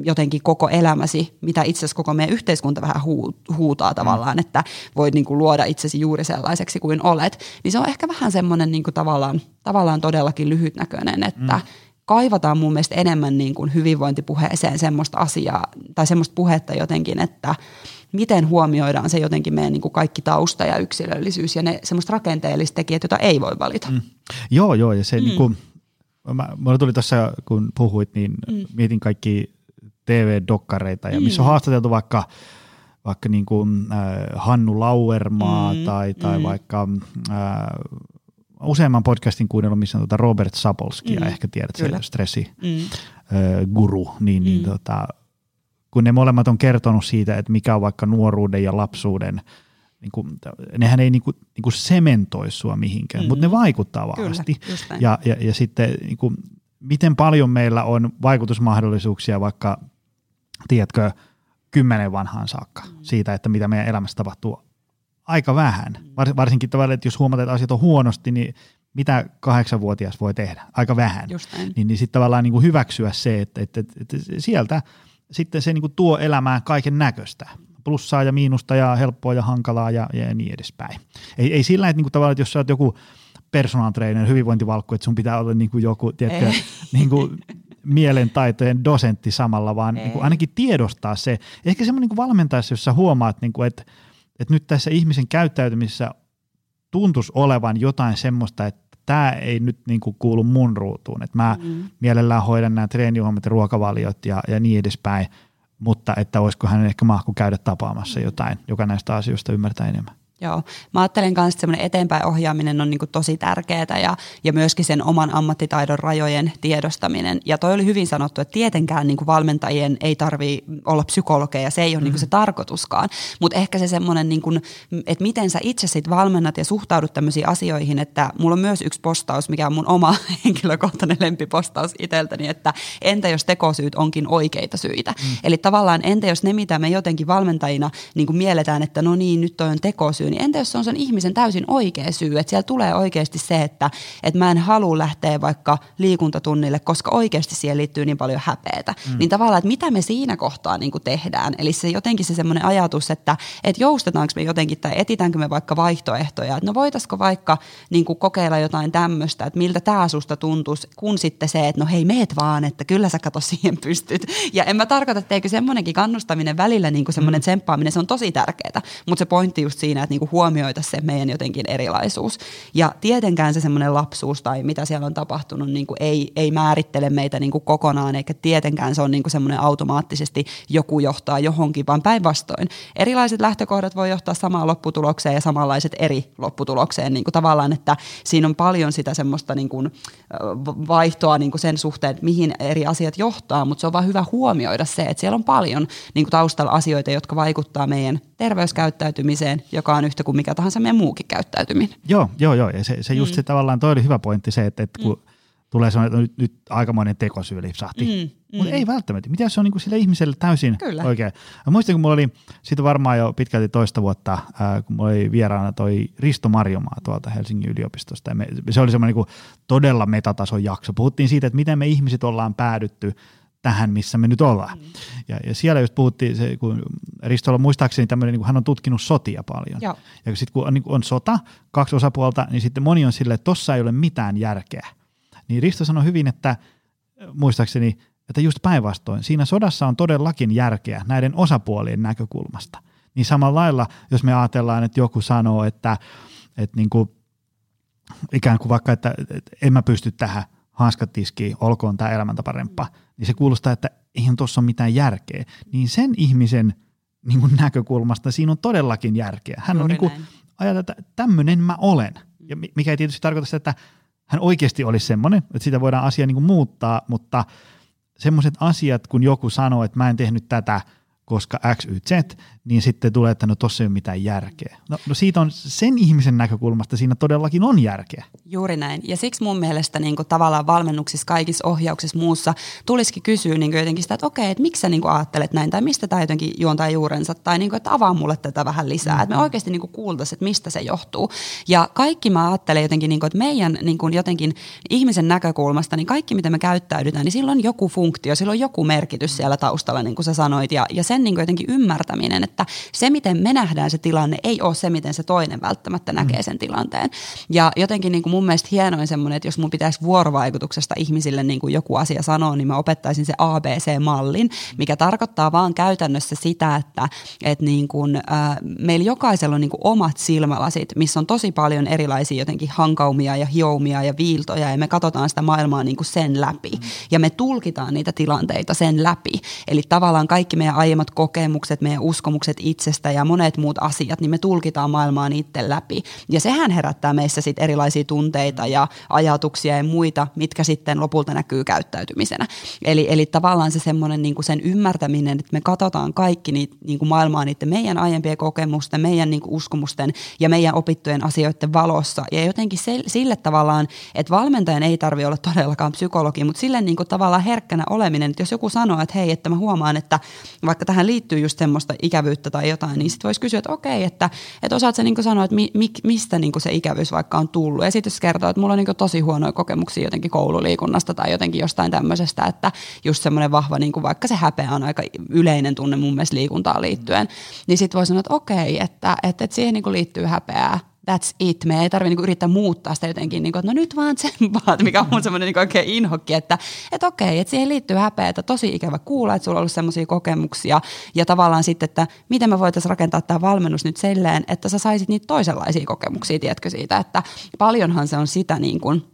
jotenkin koko elämäsi, mitä itse asiassa koko meidän yhteiskunta vähän huutaa tavallaan, mm. että voit niin kuin luoda itsesi juuri sellaiseksi kuin olet, niin se on ehkä vähän semmoinen niin kuin tavallaan, tavallaan todellakin lyhytnäköinen, että mm kaivataan mun mielestä enemmän niin kuin hyvinvointipuheeseen semmoista asiaa tai semmoista puhetta jotenkin, että miten huomioidaan se jotenkin meidän niin kuin kaikki tausta ja yksilöllisyys ja ne semmoista rakenteelliset tekijät, joita ei voi valita. Mm. Joo, joo, ja se mm. niin kuin, mä, mulla tuli tuossa, kun puhuit, niin mm. mietin kaikki TV-dokkareita, ja missä on mm. haastateltu vaikka, vaikka niin kuin, äh, Hannu Lauermaa mm. tai, tai mm. vaikka äh, useamman podcastin kuunnellut, missä on tuota Robert Sapolskia, mm. ehkä tiedät, se stressi mm. äh, guru, niin, niin mm. tota, kun ne molemmat on kertonut siitä, että mikä on vaikka nuoruuden ja lapsuuden – niin kuin, nehän ei niin kuin, niin kuin sementoi sua mihinkään, mm. mutta ne vaikuttaa vahvasti. Kyllä, ja, ja, ja sitten niin kuin, miten paljon meillä on vaikutusmahdollisuuksia vaikka, tiedätkö, kymmenen vanhaan saakka mm. siitä, että mitä meidän elämässä tapahtuu. Aika vähän. Mm. Var, varsinkin tavallaan, että jos huomataan, että asiat on huonosti, niin mitä kahdeksanvuotias voi tehdä? Aika vähän. Niin, niin sitten tavallaan niin kuin hyväksyä se, että, että, että, että sieltä sitten se niin kuin tuo elämään kaiken näköistä plussaa ja miinusta ja helppoa ja hankalaa ja, ja niin edespäin. Ei, ei sillä, että niinku tavallaan, että jos sä oot joku personal trainer, hyvinvointivalkku, että sun pitää olla niinku joku, tiedätkö, niinku mielentaitojen dosentti samalla, vaan niinku ainakin tiedostaa se. Ehkä semmoinen niinku valmentaessa, jos sä huomaat, niinku, että, että nyt tässä ihmisen käyttäytymisessä tuntuisi olevan jotain semmoista, että tämä ei nyt niinku kuulu mun ruutuun, että mä mm. mielellään hoidan nämä treeniohjelmat ja ruokavaliot ja, ja niin edespäin – mutta että olisiko hän ehkä mahku käydä tapaamassa jotain, joka näistä asioista ymmärtää enemmän. Joo, mä ajattelen myös, että semmoinen eteenpäin ohjaaminen on niin tosi tärkeää ja, ja myöskin sen oman ammattitaidon rajojen tiedostaminen. Ja toi oli hyvin sanottu, että tietenkään niin valmentajien ei tarvi olla psykologeja, se ei ole mm. niin se tarkoituskaan. Mutta ehkä se semmoinen, niin kuin, että miten sä itse sit valmennat ja suhtaudut tämmöisiin asioihin, että mulla on myös yksi postaus, mikä on mun oma henkilökohtainen lempipostaus itseltäni, että entä jos tekosyyt onkin oikeita syitä. Mm. Eli tavallaan entä jos ne, mitä me jotenkin valmentajina niin kuin mielletään, että no niin, nyt toi on tekosyy, niin entä jos se on sen ihmisen täysin oikea syy, että siellä tulee oikeasti se, että, että mä en halua lähteä vaikka liikuntatunnille, koska oikeasti siihen liittyy niin paljon häpeätä. Mm. Niin tavallaan, että mitä me siinä kohtaa niin kuin tehdään. Eli se jotenkin se semmoinen ajatus, että, että joustetaanko me jotenkin tai etitäänkö me vaikka vaihtoehtoja, että no voitaisiko vaikka niin kuin kokeilla jotain tämmöistä, että miltä tämä susta tuntuisi, kun sitten se, että no hei meet vaan, että kyllä sä kato siihen pystyt. Ja en mä tarkoita, että eikö semmoinenkin kannustaminen välillä niin kuin semmoinen mm. tsemppaaminen, se on tosi tärkeää, mutta se pointti just siinä, että niin kuin huomioita se meidän jotenkin erilaisuus. Ja tietenkään se semmoinen lapsuus tai mitä siellä on tapahtunut niin kuin ei, ei määrittele meitä niin kuin kokonaan, eikä tietenkään se on niin kuin semmoinen automaattisesti joku johtaa johonkin, vaan päinvastoin. Erilaiset lähtökohdat voi johtaa samaan lopputulokseen ja samanlaiset eri lopputulokseen. Niin kuin tavallaan, että siinä on paljon sitä semmoista niin kuin vaihtoa niin kuin sen suhteen, mihin eri asiat johtaa, mutta se on vaan hyvä huomioida se, että siellä on paljon niin kuin taustalla asioita, jotka vaikuttaa meidän terveyskäyttäytymiseen, joka on yhtä kuin mikä tahansa meidän muukin käyttäytyminen. Joo, joo, joo. Ja se, se just mm. se tavallaan, toi oli hyvä pointti se, että, että kun mm. tulee sellainen, että nyt, nyt aikamoinen tekosyy lipsahti. Mm. Mm. Mutta ei välttämättä. Mitä se on niinku sille ihmiselle täysin Kyllä. oikein? Mä muistan, kun mulla oli siitä varmaan jo pitkälti toista vuotta, äh, kun mulla oli vieraana toi Risto Marjomaa tuolta Helsingin yliopistosta. Ja me, se oli semmoinen niinku todella metatason jakso. Puhuttiin siitä, että miten me ihmiset ollaan päädytty tähän, missä me nyt ollaan. Mm. Ja, ja siellä just puhuttiin, se, kun Ristolla muistaakseni tämmöinen, niin kuin hän on tutkinut sotia paljon. Joo. Ja sitten kun on, niin on sota, kaksi osapuolta, niin sitten moni on silleen, että tossa ei ole mitään järkeä. Niin Risto sanoi hyvin, että muistaakseni, että just päinvastoin, siinä sodassa on todellakin järkeä näiden osapuolien näkökulmasta. Niin samalla lailla, jos me ajatellaan, että joku sanoo, että, että niin kuin, ikään kuin vaikka, että, että en mä pysty tähän, hanskat tiskiin, olkoon tämä elämäntapa remppa, niin se kuulostaa, että eihän tuossa ole mitään järkeä. Niin sen ihmisen niin kuin näkökulmasta siinä on todellakin järkeä. Hän Juuri on niin kuin, ajatella, että tämmöinen mä olen. Ja mikä ei tietysti tarkoita sitä, että hän oikeasti olisi semmoinen, että sitä voidaan asia niin kuin muuttaa, mutta semmoiset asiat, kun joku sanoo, että mä en tehnyt tätä – koska X, Y, Z, niin sitten tulee, että no tossa ei ole mitään järkeä. No, no siitä on sen ihmisen näkökulmasta siinä todellakin on järkeä. Juuri näin. Ja siksi mun mielestä niin kuin tavallaan valmennuksissa, kaikissa ohjauksissa muussa tulisikin kysyä niin kuin jotenkin sitä, että okei, että miksi sä niin kuin ajattelet näin, tai mistä tämä jotenkin juontaa juurensa, tai niin kuin, että avaa mulle tätä vähän lisää. Mm-hmm. Että me oikeasti niin kuultaisiin, että mistä se johtuu. Ja kaikki mä ajattelen jotenkin, niin kuin, että meidän niin kuin jotenkin ihmisen näkökulmasta, niin kaikki mitä me käyttäydytään, niin sillä on joku funktio, sillä on joku merkitys siellä taustalla, niin kuin sä sanoit, ja, ja sen niin kuin jotenkin ymmärtäminen, että se miten me nähdään se tilanne ei ole se, miten se toinen välttämättä näkee mm. sen tilanteen. Ja jotenkin niin kuin mun mielestä hienoin semmoinen, että jos mun pitäisi vuorovaikutuksesta ihmisille niin kuin joku asia sanoa, niin mä opettaisin se ABC-mallin, mikä tarkoittaa vaan käytännössä sitä, että, että niin kuin, äh, meillä jokaisella on niin kuin omat silmälasit, missä on tosi paljon erilaisia jotenkin hankaumia ja hioumia ja viiltoja ja me katsotaan sitä maailmaa niin kuin sen läpi mm. ja me tulkitaan niitä tilanteita sen läpi. Eli tavallaan kaikki meidän aiemmat omat kokemukset, meidän uskomukset itsestä ja monet muut asiat, niin me tulkitaan maailmaa niiden läpi. Ja sehän herättää meissä sitten erilaisia tunteita ja ajatuksia ja muita, mitkä sitten lopulta näkyy käyttäytymisenä. Eli, eli tavallaan se semmoinen niin sen ymmärtäminen, että me katsotaan kaikki niitä, niin kuin maailmaa niiden meidän aiempien kokemusten, meidän niin kuin uskomusten ja meidän opittujen asioiden valossa. Ja jotenkin se, sille tavallaan, että valmentajan ei tarvitse olla todellakaan psykologi, mutta sille niin kuin tavallaan herkkänä oleminen, että jos joku sanoo, että hei, että mä huomaan, että vaikka tähän liittyy just semmoista ikävyyttä tai jotain, niin sitten voisi kysyä, että okei, että, että osaat sä niin sanoa, että mi, mi, mistä niin se ikävyys vaikka on tullut. Ja sitten jos kertoo, että mulla on niin tosi huonoja kokemuksia jotenkin koululiikunnasta tai jotenkin jostain tämmöisestä, että just semmoinen vahva, niin kuin vaikka se häpeä on aika yleinen tunne mun mielestä liikuntaan liittyen, niin sitten voi sanoa, että okei, että, että, että siihen niin liittyy häpeää that's it. Me ei tarvitse niinku yrittää muuttaa sitä jotenkin, niinku, että no nyt vaan tsemppaat, mikä on mun semmoinen niinku oikein inhokki, että et okei, että siihen liittyy häpeä, että tosi ikävä kuulla, että sulla on ollut semmoisia kokemuksia ja tavallaan sitten, että miten me voitaisiin rakentaa tämä valmennus nyt silleen, että sä saisit niitä toisenlaisia kokemuksia, tiedätkö siitä, että paljonhan se on sitä niin kuin,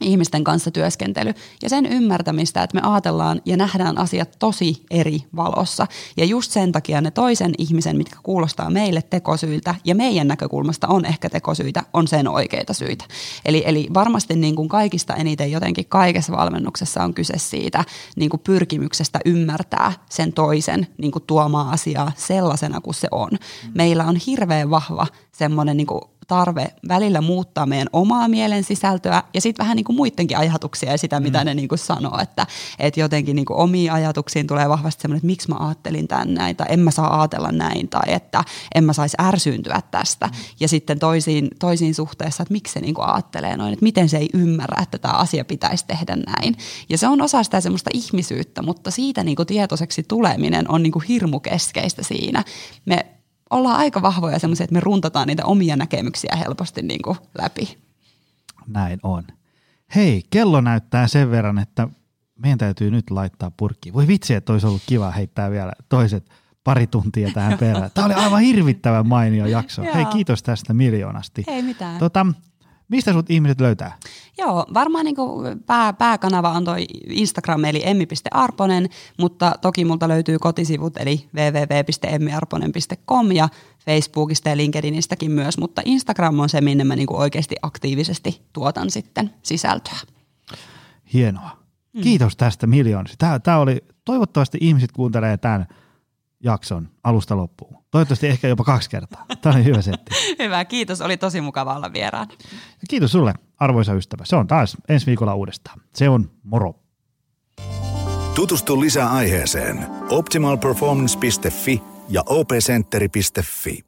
ihmisten kanssa työskentely ja sen ymmärtämistä, että me ajatellaan ja nähdään asiat tosi eri valossa. Ja just sen takia ne toisen ihmisen, mitkä kuulostaa meille tekosyiltä ja meidän näkökulmasta on ehkä tekosyitä, on sen oikeita syitä. Eli, eli varmasti niin kuin kaikista eniten jotenkin kaikessa valmennuksessa on kyse siitä niin kuin pyrkimyksestä ymmärtää sen toisen niin kuin tuomaa asiaa sellaisena kuin se on. Meillä on hirveän vahva semmoinen niin kuin tarve välillä muuttaa meidän omaa mielen sisältöä ja sitten vähän niin kuin muidenkin ajatuksia ja sitä, mitä mm. ne niin kuin sanoo, että, että jotenkin niin kuin omiin ajatuksiin tulee vahvasti semmoinen, että miksi mä ajattelin tän näin tai en mä saa ajatella näin tai että en mä saisi ärsyyntyä tästä mm. ja sitten toisiin, toisiin suhteessa, että miksi se niin kuin ajattelee noin, että miten se ei ymmärrä, että tämä asia pitäisi tehdä näin ja se on osa sitä semmoista ihmisyyttä, mutta siitä niin kuin tietoiseksi tuleminen on niin kuin hirmu keskeistä siinä. Me ollaan aika vahvoja semmoisia, että me runtataan niitä omia näkemyksiä helposti niin kuin läpi. Näin on. Hei, kello näyttää sen verran, että meidän täytyy nyt laittaa purkki. Voi vitsi, että olisi ollut kiva heittää vielä toiset pari tuntia tähän perään. Tämä oli aivan hirvittävän mainio jakso. Hei, kiitos tästä miljoonasti. Ei mitään. Tota, Mistä sut ihmiset löytää? Joo, varmaan niin kuin pää, pääkanava on toi Instagram eli emmi.arponen, mutta toki multa löytyy kotisivut eli www.emmiarponen.com ja Facebookista ja LinkedInistäkin myös, mutta Instagram on se, minne mä niin kuin oikeasti aktiivisesti tuotan sitten sisältöä. Hienoa. Mm. Kiitos tästä miljoonista. Tämä, tämä oli, toivottavasti ihmiset kuuntelee tämän jakson alusta loppuun. Toivottavasti ehkä jopa kaksi kertaa. Tämä oli hyvä setti. hyvä, kiitos. Oli tosi mukava olla vieraan. Kiitos sulle, arvoisa ystävä. Se on taas ensi viikolla uudestaan. Se on moro. Tutustu lisää aiheeseen optimalperformance.fi ja opcenteri.fi.